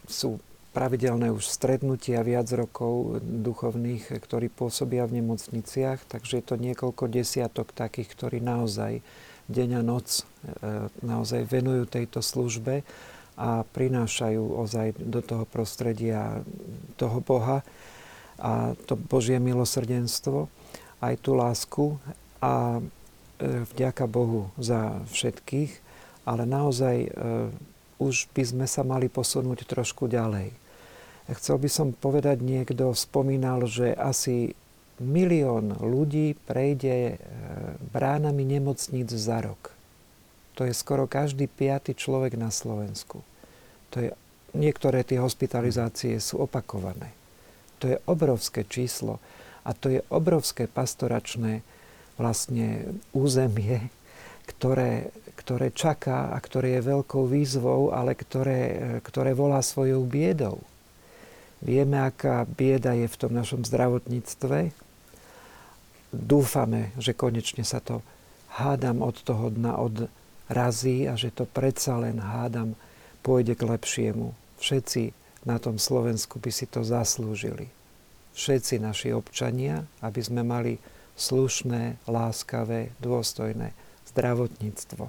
sú pravidelné už stretnutia viac rokov duchovných, ktorí pôsobia v nemocniciach, takže je to niekoľko desiatok takých, ktorí naozaj deň a noc e, naozaj venujú tejto službe a prinášajú ozaj do toho prostredia toho Boha a to Božie milosrdenstvo, aj tú lásku a e, vďaka Bohu za všetkých, ale naozaj e, už by sme sa mali posunúť trošku ďalej. Chcel by som povedať, niekto spomínal, že asi milión ľudí prejde e, bránami nemocníc za rok. To je skoro každý piaty človek na Slovensku. To je, niektoré tie hospitalizácie sú opakované. To je obrovské číslo a to je obrovské pastoračné vlastne územie, ktoré, ktoré čaká a ktoré je veľkou výzvou, ale ktoré, ktoré volá svojou biedou. Vieme, aká bieda je v tom našom zdravotníctve. Dúfame, že konečne sa to hádam od toho dna odrazí a že to predsa len hádam pôjde k lepšiemu. Všetci na tom Slovensku by si to zaslúžili. Všetci naši občania, aby sme mali slušné, láskavé, dôstojné zdravotníctvo.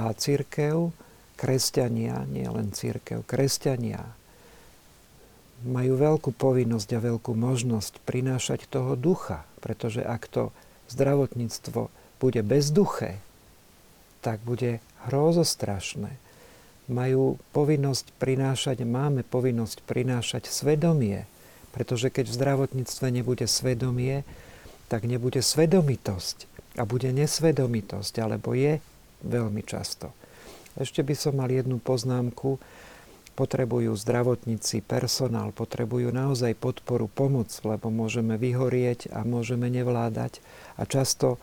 A církev, kresťania, nie len církev, kresťania majú veľkú povinnosť a veľkú možnosť prinášať toho ducha, pretože ak to zdravotníctvo bude bezduché, tak bude hrozostrašné. Majú povinnosť prinášať, máme povinnosť prinášať svedomie, pretože keď v zdravotníctve nebude svedomie, tak nebude svedomitosť a bude nesvedomitosť, alebo je veľmi často. Ešte by som mal jednu poznámku, potrebujú zdravotníci, personál, potrebujú naozaj podporu, pomoc, lebo môžeme vyhorieť a môžeme nevládať. A často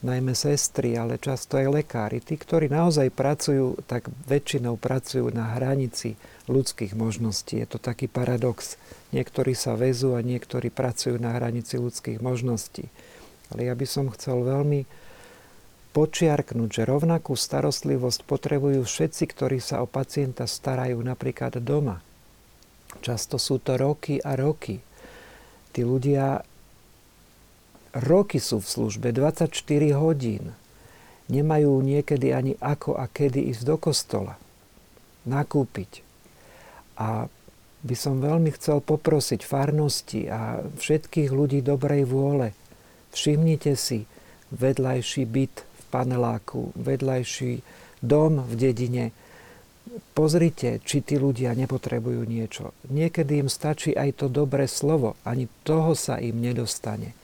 najmä sestry, ale často aj lekári, tí, ktorí naozaj pracujú, tak väčšinou pracujú na hranici ľudských možností. Je to taký paradox. Niektorí sa vezú a niektorí pracujú na hranici ľudských možností. Ale ja by som chcel veľmi počiarknúť, že rovnakú starostlivosť potrebujú všetci, ktorí sa o pacienta starajú napríklad doma. Často sú to roky a roky. Tí ľudia roky sú v službe, 24 hodín. Nemajú niekedy ani ako a kedy ísť do kostola, nakúpiť. A by som veľmi chcel poprosiť farnosti a všetkých ľudí dobrej vôle. Všimnite si vedľajší byt paneláku, vedľajší dom v dedine. Pozrite, či tí ľudia nepotrebujú niečo. Niekedy im stačí aj to dobré slovo, ani toho sa im nedostane.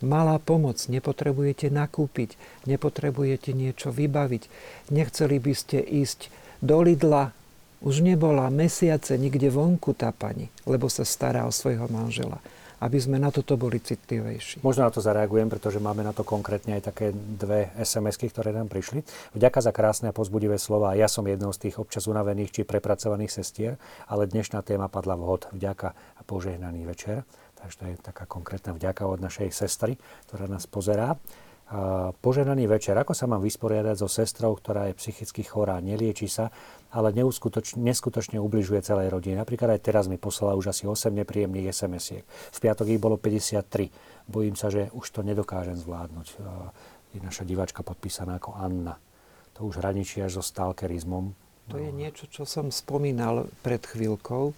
Malá pomoc, nepotrebujete nakúpiť, nepotrebujete niečo vybaviť. Nechceli by ste ísť do Lidla, už nebola mesiace nikde vonku tá pani, lebo sa stará o svojho manžela aby sme na toto boli citlivejší. Možno na to zareagujem, pretože máme na to konkrétne aj také dve SMS-ky, ktoré nám prišli. Vďaka za krásne a pozbudivé slova. Ja som jednou z tých občas unavených či prepracovaných sestier, ale dnešná téma padla vhod. Vďaka a požehnaný večer. Takže to je taká konkrétna vďaka od našej sestry, ktorá nás pozerá poženaný večer. Ako sa mám vysporiadať so sestrou, ktorá je psychicky chorá, nelieči sa, ale neskutočne ubližuje celej rodine. Napríklad aj teraz mi poslala už asi 8 nepríjemných SMS-iek. V piatok ich bolo 53. Bojím sa, že už to nedokážem zvládnuť. Je naša diváčka podpísaná ako Anna. To už hraničí až so stalkerizmom. To je niečo, čo som spomínal pred chvíľkou.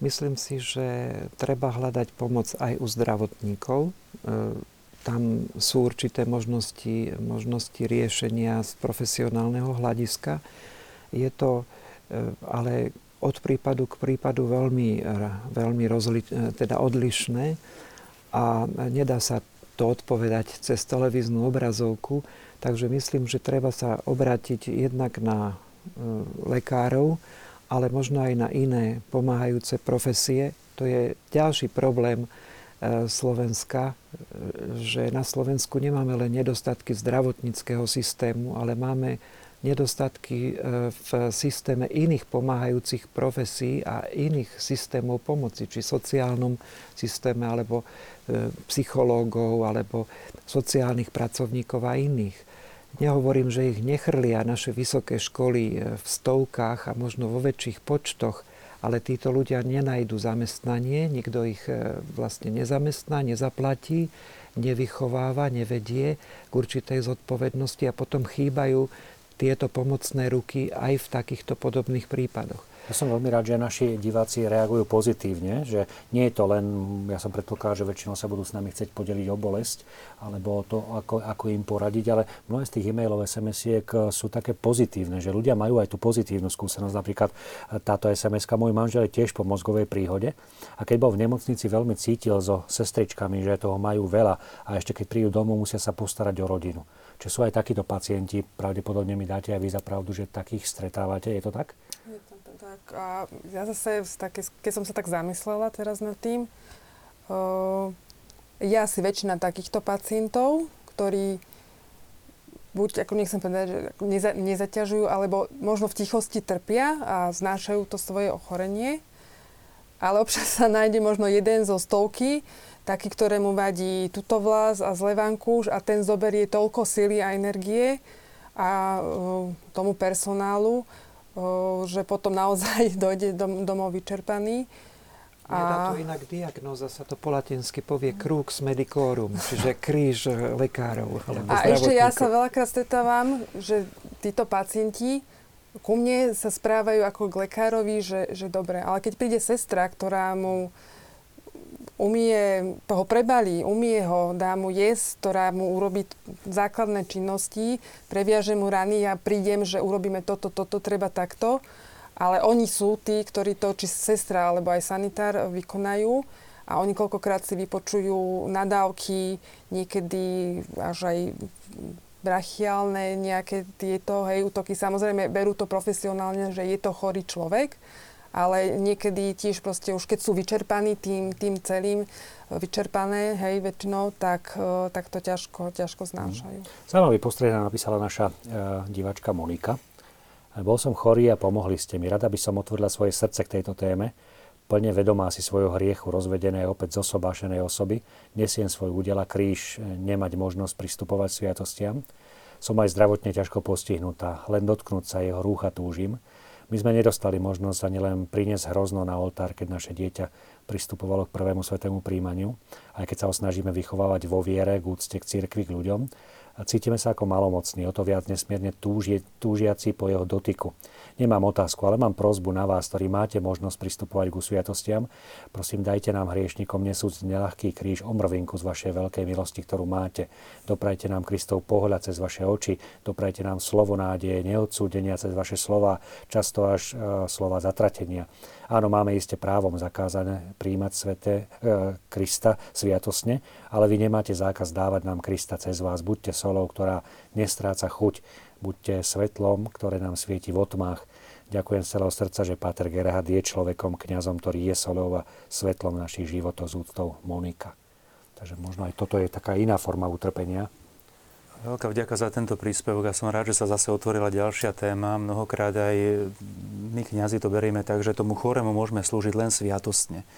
Myslím si, že treba hľadať pomoc aj u zdravotníkov e, tam sú určité možnosti, možnosti riešenia z profesionálneho hľadiska. Je to e, ale od prípadu k prípadu veľmi, veľmi rozli, e, teda odlišné a nedá sa to odpovedať cez televíznu obrazovku, takže myslím, že treba sa obrátiť jednak na e, lekárov, ale možno aj na iné pomáhajúce profesie. To je ďalší problém E, Slovenska, e, že na Slovensku nemáme len nedostatky zdravotníckého systému, ale máme nedostatky e, v systéme iných pomáhajúcich profesí a iných systémov pomoci, či sociálnom systéme, alebo psychológov, alebo sociálnych pracovníkov a iných. Nehovorím, že ich nechrlia naše vysoké školy v stovkách a možno vo väčších počtoch, ale títo ľudia nenajdu zamestnanie, nikto ich e, vlastne nezamestná, nezaplatí, nevychováva, nevedie k určitej zodpovednosti a potom chýbajú tieto pomocné ruky aj v takýchto podobných prípadoch. Ja som veľmi rád, že naši diváci reagujú pozitívne, že nie je to len, ja som predpokladal, že väčšinou sa budú s nami chcieť podeliť o bolesť, alebo to, ako, ako im poradiť, ale mnohé z tých e-mailov, SMS-iek sú také pozitívne, že ľudia majú aj tú pozitívnu skúsenosť. Napríklad táto sms môj manžel je tiež po mozgovej príhode a keď bol v nemocnici, veľmi cítil so sestričkami, že toho majú veľa a ešte keď prídu domov, musia sa postarať o rodinu. Čiže sú aj takíto pacienti, pravdepodobne mi dáte aj vy za pravdu, že takých stretávate, je to tak? Je to tak a ja zase, keď som sa tak zamyslela teraz nad tým, je asi väčšina takýchto pacientov, ktorí buď, ako nechcem povedať, že neza, nezaťažujú, alebo možno v tichosti trpia a znášajú to svoje ochorenie. Ale občas sa nájde možno jeden zo stovky, taký, ktorému vadí tuto vlas a zlevankúš a ten zoberie toľko sily a energie a uh, tomu personálu, uh, že potom naozaj *laughs* dojde dom, domov vyčerpaný. A... Nedá to inak diagnoza, sa to po latinsky povie crux medicorum, čiže kríž lekárov. A ešte ja sa veľakrát stretávam, že títo pacienti ku mne sa správajú ako k lekárovi, že, že dobre, ale keď príde sestra, ktorá mu umie, ho prebalí, umie ho, dá mu jesť, ktorá mu urobí základné činnosti, previaže mu rany a prídem, že urobíme toto, toto, treba takto, ale oni sú tí, ktorí to, či sestra alebo aj sanitár vykonajú. A oni koľkokrát si vypočujú nadávky, niekedy až aj brachiálne nejaké tieto hej, útoky. Samozrejme, berú to profesionálne, že je to chorý človek, ale niekedy tiež proste už keď sú vyčerpaní tým, tým celým, vyčerpané, hej, väčšinou, tak, e, tak to ťažko, ťažko znášajú. Mm. Zaujímavý postreh napísala naša e, divačka Monika. Bol som chorý a pomohli ste mi. Rada by som otvorila svoje srdce k tejto téme. Plne vedomá si svojho hriechu, rozvedené opäť zosobášenej osoby, nesiem svoj údel kríž, nemať možnosť pristupovať sviatostiam. Som aj zdravotne ťažko postihnutá, len dotknúť sa jeho rúcha túžim. My sme nedostali možnosť ani len priniesť hrozno na oltár, keď naše dieťa pristupovalo k prvému svetému príjmaniu, aj keď sa ho snažíme vychovávať vo viere, k úcte k cirkvi, k ľuďom a cítime sa ako malomocní, o to viac nesmierne túži, túžiaci po jeho dotyku. Nemám otázku, ale mám prozbu na vás, ktorí máte možnosť pristupovať k sviatostiam. Prosím, dajte nám hriešnikom nesúc nelahký kríž omrvinku z vašej veľkej milosti, ktorú máte. Doprajte nám Kristov pohľad cez vaše oči, doprajte nám slovo nádeje, neodsúdenia cez vaše slova, často až e, slova zatratenia. Áno, máme iste právom zakázané príjmať svete e, Krista sviatosne, ale vy nemáte zákaz dávať nám Krista cez vás. Buďte solou, ktorá nestráca chuť. Buďte svetlom, ktoré nám svieti v otmách. Ďakujem z celého srdca, že Páter Gerhard je človekom, kňazom, ktorý je solou a svetlom našich životov z úctou Monika. Takže možno aj toto je taká iná forma utrpenia, Veľká vďaka za tento príspevok. Ja som rád, že sa zase otvorila ďalšia téma. Mnohokrát aj my kňazi to berieme tak, že tomu chorému môžeme slúžiť len sviatostne.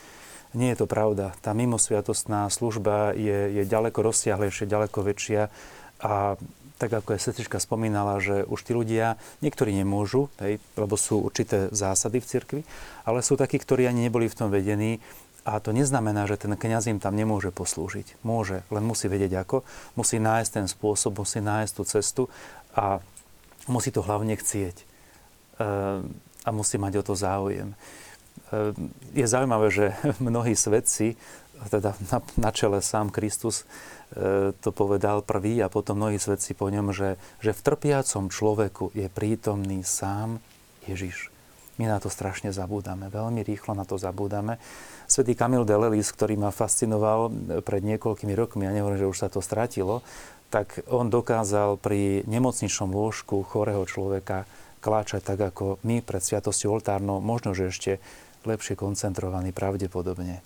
Nie je to pravda. Tá mimosviatostná služba je, je ďaleko rozsiahlejšia, ďaleko väčšia a tak ako aj sestrička spomínala, že už tí ľudia, niektorí nemôžu, hej, lebo sú určité zásady v cirkvi, ale sú takí, ktorí ani neboli v tom vedení a to neznamená, že ten kňaz im tam nemôže poslúžiť. Môže, len musí vedieť ako. Musí nájsť ten spôsob, musí nájsť tú cestu a musí to hlavne chcieť. Ehm, a musí mať o to záujem. Ehm, je zaujímavé, že *laughs* mnohí svedci, teda na, na čele sám Kristus to povedal prvý a potom mnohí svedci po ňom, že, že v trpiacom človeku je prítomný sám Ježiš. My na to strašne zabúdame, veľmi rýchlo na to zabúdame. Svetý Kamil de Lelis, ktorý ma fascinoval pred niekoľkými rokmi, ja nehovorím, že už sa to stratilo, tak on dokázal pri nemocničnom lôžku chorého človeka kláčať tak, ako my pred sviatosťou oltárnou, možno, že ešte lepšie koncentrovaný pravdepodobne.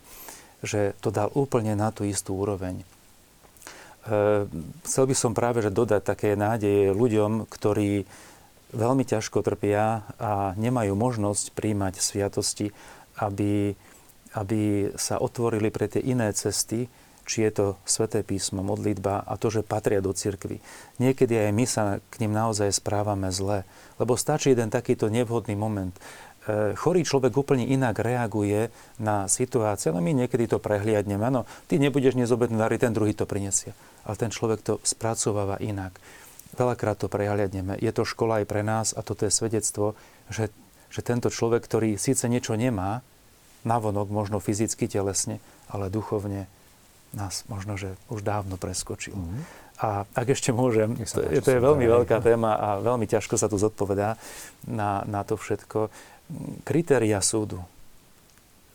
Že to dal úplne na tú istú úroveň. E, chcel by som práve že dodať také nádeje ľuďom, ktorí veľmi ťažko trpia a nemajú možnosť príjmať sviatosti, aby, aby sa otvorili pre tie iné cesty, či je to sveté písmo, modlitba a to, že patria do cirkvy. Niekedy aj my sa k ním naozaj správame zle, lebo stačí jeden takýto nevhodný moment. E, chorý človek úplne inak reaguje na situáciu, ale my niekedy to prehliadneme. Áno, ty nebudeš nezobedný ten druhý to prinesie. Ale ten človek to spracováva inak. Veľakrát to prehľadneme. Je to škola aj pre nás a toto je svedectvo, že, že tento človek, ktorý síce niečo nemá, navonok, možno fyzicky, telesne, ale duchovne nás možno, že už dávno preskočil. Mm-hmm. A ak ešte môžem, to, to je veľmi veľká téma a veľmi ťažko sa tu zodpovedá na, na to všetko. Kritéria súdu.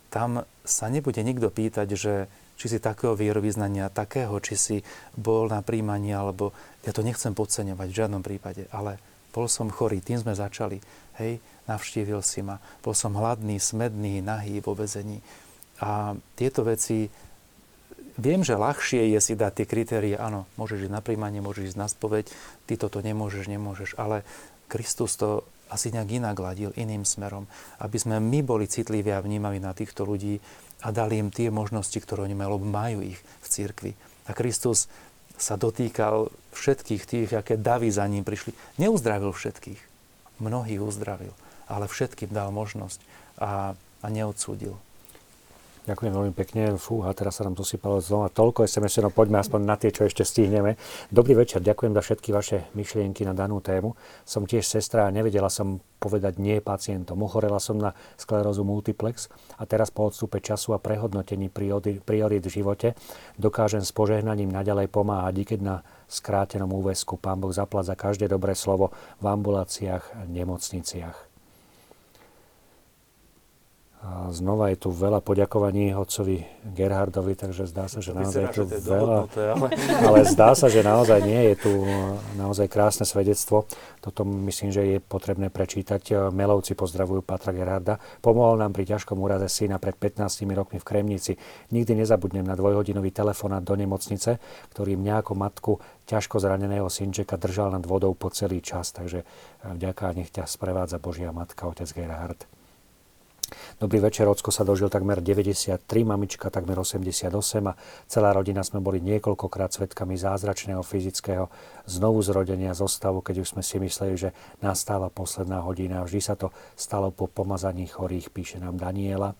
Tam sa nebude nikto pýtať, že či si takého vierovýznania, takého, či si bol na príjmaní, alebo ja to nechcem podceňovať v žiadnom prípade, ale bol som chorý, tým sme začali. Hej, navštívil si ma. Bol som hladný, smedný, nahý vo vezení. A tieto veci viem, že ľahšie je si dať tie kritérie, áno, môžeš ísť na príjmanie, môžeš ísť na spoveď, ty toto nemôžeš, nemôžeš, ale Kristus to asi nejak inak gladil, iným smerom, aby sme my boli citliví a vnímaví na týchto ľudí a dali im tie možnosti, ktoré oni majú, majú ich v cirkvi. A Kristus sa dotýkal všetkých tých, aké davy za ním prišli. Neuzdravil všetkých. Mnohých uzdravil, ale všetkým dal možnosť a, a neodsúdil. Ďakujem veľmi pekne. Fú, a teraz sa nám dosypalo znova toľko SMS, no poďme aspoň na tie, čo ešte stihneme. Dobrý večer, ďakujem za všetky vaše myšlienky na danú tému. Som tiež sestra a nevedela som povedať nie pacientom. Ochorela som na sklerózu multiplex a teraz po odstupe času a prehodnotení priorít v živote dokážem s požehnaním naďalej pomáhať, i keď na skrátenom úvesku. Pán Boh zaplat za každé dobré slovo v ambuláciách a nemocniciach. A znova je tu veľa poďakovaní otcovi Gerhardovi, takže zdá sa, že naozaj je tu veľa. Ale... *laughs* ale zdá sa, že naozaj nie je tu naozaj krásne svedectvo. Toto myslím, že je potrebné prečítať. Melovci pozdravujú Patra Gerharda. Pomohol nám pri ťažkom úraze syna pred 15 rokmi v Kremnici. Nikdy nezabudnem na dvojhodinový telefonát do nemocnice, ktorý mňa ako matku ťažko zraneného synčeka držal nad vodou po celý čas. Takže vďaka nech ťa sprevádza Božia matka, otec Gerhard. Dobrý večer, Ocko sa dožil takmer 93, mamička takmer 88 a celá rodina sme boli niekoľkokrát svetkami zázračného fyzického znovu zrodenia zostavu, keď už sme si mysleli, že nastáva posledná hodina. Vždy sa to stalo po pomazaní chorých, píše nám Daniela.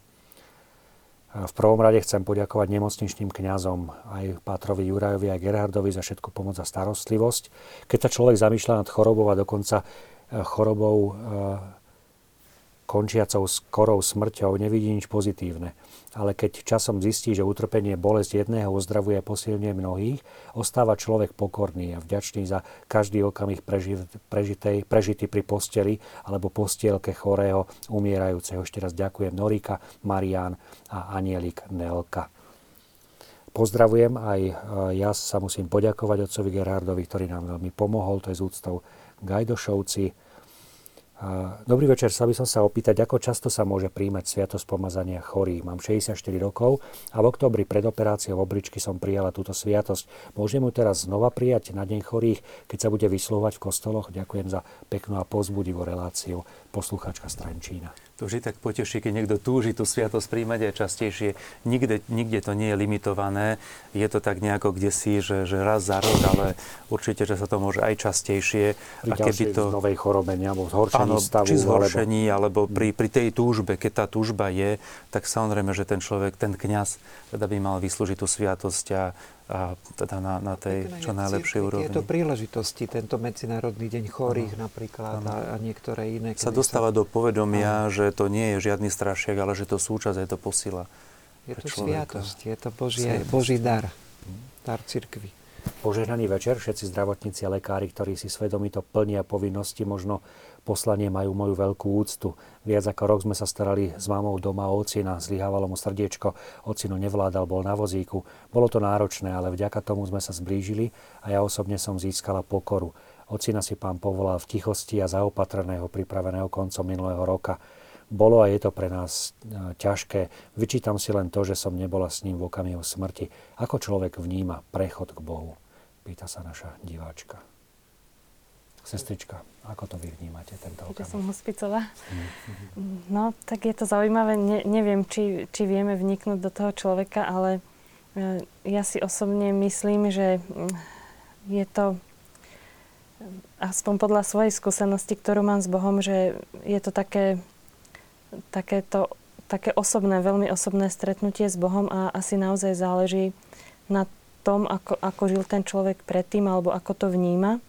V prvom rade chcem poďakovať nemocničným kňazom, aj Pátrovi Jurajovi, aj Gerhardovi za všetku pomoc a starostlivosť. Keď sa človek zamýšľa nad chorobou a dokonca eh, chorobou eh, končiacou skorou smrťou nevidí nič pozitívne. Ale keď časom zistí, že utrpenie bolesť jedného uzdravuje a posilňuje mnohých, ostáva človek pokorný a vďačný za každý okamih prežitej, prežitý pri posteli alebo postielke chorého, umierajúceho. Ešte raz ďakujem Norika, Marián a Anielik Nelka. Pozdravujem aj e, ja sa musím poďakovať otcovi Gerardovi, ktorý nám veľmi pomohol, to je z úctou Gajdošovci, Dobrý večer, sa by som sa opýtať, ako často sa môže príjmať sviatosť pomazania chorých. Mám 64 rokov a v oktobri pred operáciou obličky som prijala túto sviatosť. Môžem ju teraz znova prijať na deň chorých, keď sa bude vyslovať v kostoloch? Ďakujem za peknú a pozbudivú reláciu. Posluchačka Strančína to vždy tak poteší, keď niekto túži tú sviatosť príjmať aj častejšie. Nikde, nikde to nie je limitované. Je to tak nejako kde si, že, že raz za rok, ale určite, že sa to môže aj častejšie. Pri a keby to... novej chorobe, alebo zhoršení áno, stavu. Či zhoršení, alebo, alebo pri, pri tej túžbe, keď tá túžba je, tak samozrejme, že ten človek, ten kňaz, teda by mal vyslúžiť tú sviatosť a, a teda na, na tej čo najlepšej úrovni. Je to príležitosti, tento Medzinárodný deň chorých ano. napríklad ano. A, a niektoré iné. Sa dostáva sa... do povedomia, ano. že to nie je žiadny strašiak, ale že to súčasť, je to posila. Je to človeka. sviatosť, je to Boží, Boží dar, dar cirkvi. Požehnaný večer všetci zdravotníci a lekári, ktorí si svedomito plnia povinnosti, možno poslanie majú moju veľkú úctu. Viac ako rok sme sa starali s mamou doma o ocina, zlyhávalo mu srdiečko, ocino nevládal, bol na vozíku. Bolo to náročné, ale vďaka tomu sme sa zblížili a ja osobne som získala pokoru. Ocina si pán povolal v tichosti a zaopatreného, pripraveného koncom minulého roka. Bolo a je to pre nás e, ťažké. Vyčítam si len to, že som nebola s ním v okamihu smrti. Ako človek vníma prechod k Bohu? Pýta sa naša diváčka. Sestrička, ako to vy vnímate, tento okamih? som hospicová. Mm-hmm. No, tak je to zaujímavé. Ne, neviem, či, či vieme vniknúť do toho človeka, ale e, ja si osobne myslím, že mm, je to aspoň podľa svojej skúsenosti, ktorú mám s Bohom, že je to také, takéto, také osobné, veľmi osobné stretnutie s Bohom a asi naozaj záleží na tom, ako, ako žil ten človek predtým alebo ako to vníma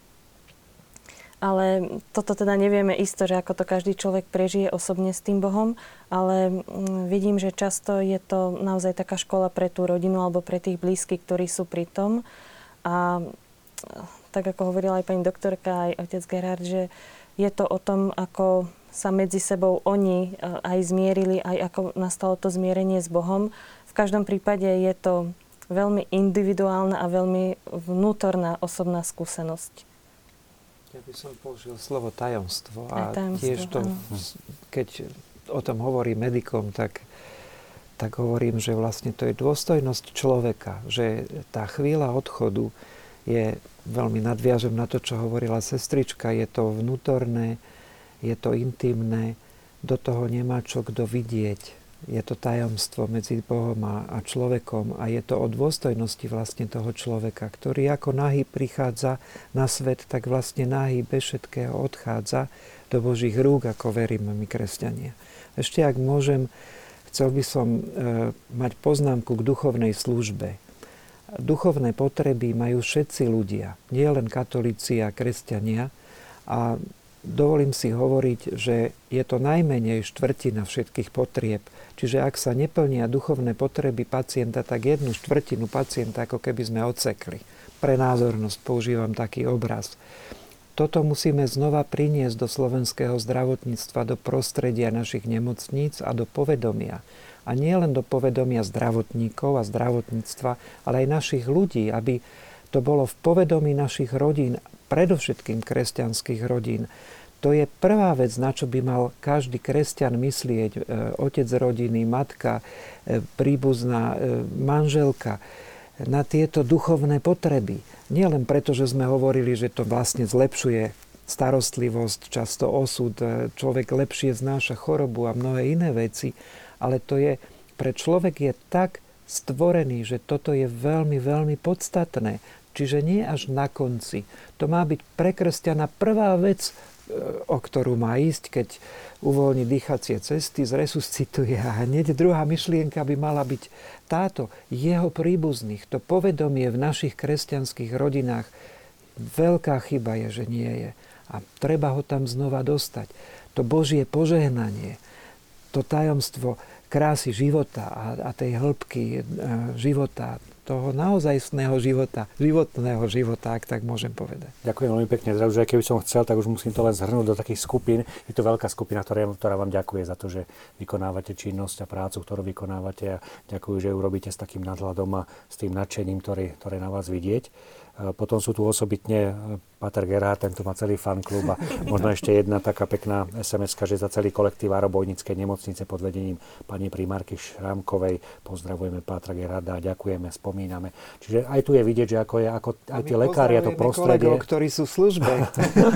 ale toto teda nevieme isto, že ako to každý človek prežije osobne s tým Bohom, ale mm, vidím, že často je to naozaj taká škola pre tú rodinu alebo pre tých blízkych, ktorí sú pri tom. A tak ako hovorila aj pani doktorka, aj otec Gerard, že je to o tom, ako sa medzi sebou oni e, aj zmierili, aj ako nastalo to zmierenie s Bohom. V každom prípade je to veľmi individuálna a veľmi vnútorná osobná skúsenosť. Ja by som použil slovo tajomstvo. A tajomstvo, tiež to, áno. keď o tom hovorí medikom, tak tak hovorím, že vlastne to je dôstojnosť človeka, že tá chvíľa odchodu je, veľmi nadviažem na to, čo hovorila sestrička, je to vnútorné, je to intimné, do toho nemá čo kto vidieť. Je to tajomstvo medzi Bohom a človekom a je to o dôstojnosti vlastne toho človeka, ktorý ako nahý prichádza na svet, tak vlastne nahý bez všetkého odchádza do Božích rúk, ako veríme my kresťania. Ešte ak môžem, chcel by som e, mať poznámku k duchovnej službe. Duchovné potreby majú všetci ľudia, nie len katolíci a kresťania. A dovolím si hovoriť, že je to najmenej štvrtina všetkých potrieb. Čiže ak sa neplnia duchovné potreby pacienta, tak jednu štvrtinu pacienta ako keby sme odsekli. Pre názornosť používam taký obraz. Toto musíme znova priniesť do slovenského zdravotníctva, do prostredia našich nemocníc a do povedomia. A nie len do povedomia zdravotníkov a zdravotníctva, ale aj našich ľudí, aby to bolo v povedomí našich rodín, predovšetkým kresťanských rodín. To je prvá vec, na čo by mal každý kresťan myslieť. E, otec rodiny, matka, e, príbuzná, e, manželka na tieto duchovné potreby. Nie len preto, že sme hovorili, že to vlastne zlepšuje starostlivosť, často osud, človek lepšie znáša chorobu a mnohé iné veci, ale to je, pre človek je tak stvorený, že toto je veľmi, veľmi podstatné. Čiže nie až na konci. To má byť pre kresťana prvá vec, e, o ktorú má ísť, keď uvoľní dýchacie cesty, zresuscituje a hneď druhá myšlienka by mala byť táto, jeho príbuzných, to povedomie v našich kresťanských rodinách, veľká chyba je, že nie je. A treba ho tam znova dostať. To Božie požehnanie, to tajomstvo krásy života a, a tej hĺbky e, života, toho naozajstného života, životného života, ak tak môžem povedať. Ďakujem veľmi pekne. Zrazu, že keby som chcel, tak už musím to len zhrnúť do takých skupín. Je to veľká skupina, ktorá, ktorá vám ďakuje za to, že vykonávate činnosť a prácu, ktorú vykonávate a ďakujem, že ju robíte s takým nadhľadom a s tým nadšením, ktoré, ktoré na vás vidieť. Potom sú tu osobitne Pater Gerhard, tento má celý fanklub a možno ešte jedna taká pekná sms že za celý kolektív Arobojnickej nemocnice pod vedením pani primárky Šrámkovej pozdravujeme Pátra Gerharda a ďakujeme, spomíname. Čiže aj tu je vidieť, že ako je, ako aj tie lekári a to prostredie... Kolegov, ktorí sú v službe.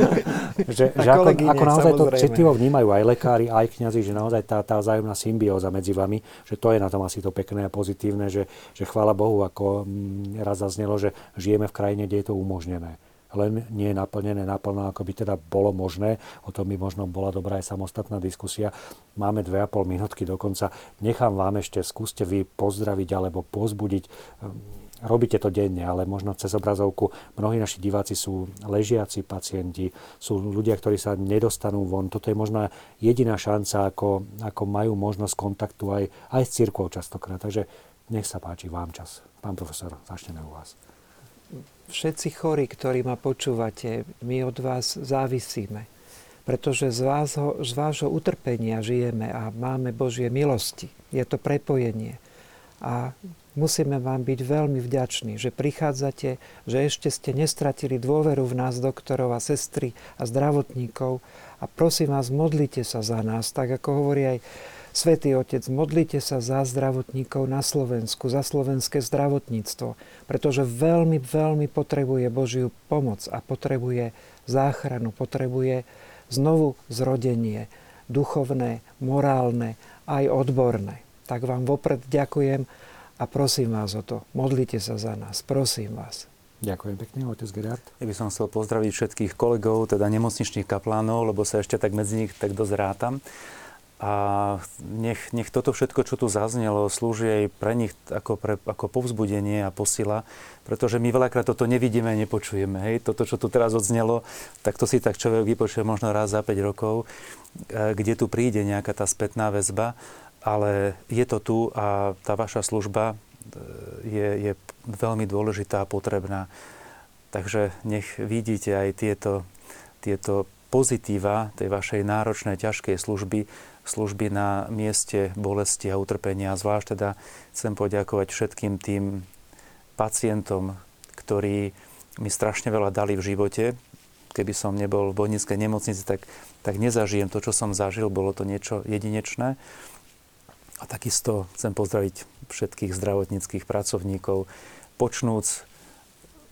*laughs* že, že ako, ako naozaj samozrejme. to citlivo vnímajú aj lekári, aj kňazi, že naozaj tá, tá vzájomná symbióza medzi vami, že to je na tom asi to pekné a pozitívne, že, že chvála Bohu, ako mm, raz zaznelo, že žijeme v krajine, kde je to umožnené len nie je naplnené naplno, ako by teda bolo možné. O tom by možno bola dobrá aj samostatná diskusia. Máme dve a pol minútky dokonca. Nechám vám ešte, skúste vy pozdraviť alebo pozbudiť. Robíte to denne, ale možno cez obrazovku. Mnohí naši diváci sú ležiaci pacienti, sú ľudia, ktorí sa nedostanú von. Toto je možno jediná šanca, ako, ako majú možnosť kontaktu aj, aj s církvou častokrát. Takže nech sa páči vám čas. Pán profesor, začneme u vás všetci chorí, ktorí ma počúvate, my od vás závisíme. Pretože z, vášho, z vášho utrpenia žijeme a máme Božie milosti. Je to prepojenie. A musíme vám byť veľmi vďační, že prichádzate, že ešte ste nestratili dôveru v nás, doktorov a sestry a zdravotníkov. A prosím vás, modlite sa za nás, tak ako hovorí aj Svetý Otec, modlite sa za zdravotníkov na Slovensku, za slovenské zdravotníctvo, pretože veľmi, veľmi potrebuje Božiu pomoc a potrebuje záchranu, potrebuje znovu zrodenie, duchovné, morálne, aj odborné. Tak vám vopred ďakujem a prosím vás o to. Modlite sa za nás, prosím vás. Ďakujem pekne, otec Gerard. Ja by som chcel pozdraviť všetkých kolegov, teda nemocničných kaplánov, lebo sa ešte tak medzi nich tak dosť rátam. A nech, nech toto všetko, čo tu zaznelo, slúži aj pre nich ako, pre, ako povzbudenie a posila, pretože my veľakrát toto nevidíme a nepočujeme. Hej? Toto, čo tu teraz odznelo, tak to si tak človek vypočuje možno raz za 5 rokov, e, kde tu príde nejaká tá spätná väzba, ale je to tu a tá vaša služba e, je, je veľmi dôležitá a potrebná. Takže nech vidíte aj tieto, tieto pozitíva tej vašej náročnej, ťažkej služby služby na mieste bolesti a utrpenia. Zvlášť teda chcem poďakovať všetkým tým pacientom, ktorí mi strašne veľa dali v živote. Keby som nebol v Bojnickej nemocnici, tak, tak nezažijem to, čo som zažil. Bolo to niečo jedinečné. A takisto chcem pozdraviť všetkých zdravotníckých pracovníkov, počnúc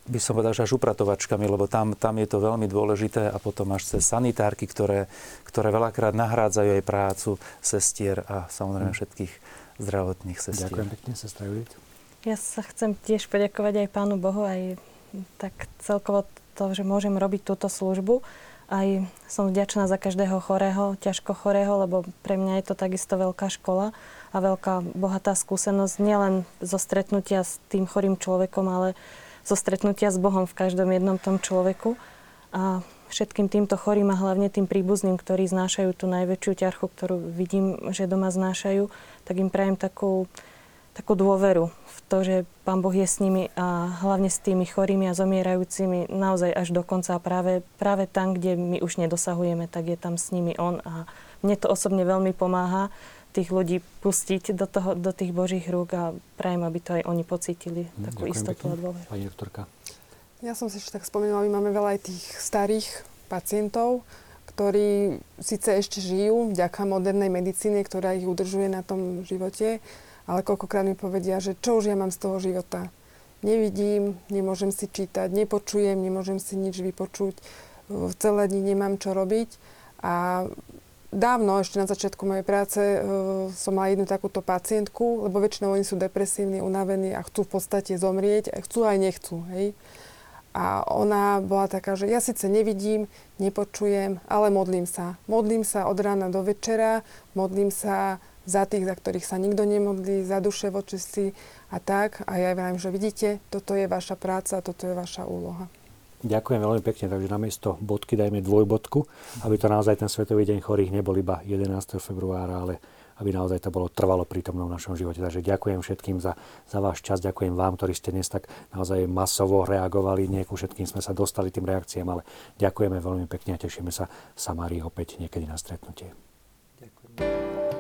by som povedal, že až upratovačkami, lebo tam, tam je to veľmi dôležité a potom až cez sanitárky, ktoré, ktoré veľakrát nahrádzajú aj prácu sestier a samozrejme hm. všetkých zdravotných sestier. Ďakujem pekne, sestra Judit. Ja sa chcem tiež poďakovať aj Pánu Bohu, aj tak celkovo to, že môžem robiť túto službu. Aj som vďačná za každého chorého, ťažko chorého, lebo pre mňa je to takisto veľká škola a veľká bohatá skúsenosť nielen zo stretnutia s tým chorým človekom, ale zo stretnutia s Bohom v každom jednom tom človeku. A všetkým týmto chorým a hlavne tým príbuzným, ktorí znášajú tú najväčšiu ťarchu, ktorú vidím, že doma znášajú, tak im prajem takú, takú dôveru v to, že Pán Boh je s nimi a hlavne s tými chorými a zomierajúcimi naozaj až do konca. A práve, práve tam, kde my už nedosahujeme, tak je tam s nimi On a mne to osobne veľmi pomáha tých ľudí pustiť do, toho, do tých Božích rúk a prajem, aby to aj oni pocítili, hm, takú istotu pekne. a dôveru. Pani doktorka. Ja som si ešte tak spomenula, my máme veľa aj tých starých pacientov, ktorí síce ešte žijú vďaka modernej medicíne, ktorá ich udržuje na tom živote, ale koľkokrát mi povedia, že čo už ja mám z toho života. Nevidím, nemôžem si čítať, nepočujem, nemôžem si nič vypočuť, v celé dni nemám čo robiť. A dávno, ešte na začiatku mojej práce, uh, som mala jednu takúto pacientku, lebo väčšinou oni sú depresívni, unavení a chcú v podstate zomrieť, a chcú aj nechcú. Hej. A ona bola taká, že ja síce nevidím, nepočujem, ale modlím sa. Modlím sa od rána do večera, modlím sa za tých, za ktorých sa nikto nemodlí, za duše vočistí a tak. A ja vravím, že vidíte, toto je vaša práca, toto je vaša úloha. Ďakujem veľmi pekne, takže namiesto bodky dajme dvojbodku, aby to naozaj ten Svetový deň chorých nebol iba 11. februára, ale aby naozaj to bolo trvalo prítomno v našom živote. Takže ďakujem všetkým za, za váš čas, ďakujem vám, ktorí ste dnes tak naozaj masovo reagovali. Nie ku všetkým sme sa dostali tým reakciám, ale ďakujeme veľmi pekne a tešíme sa v Samárii opäť niekedy na stretnutie. Ďakujem.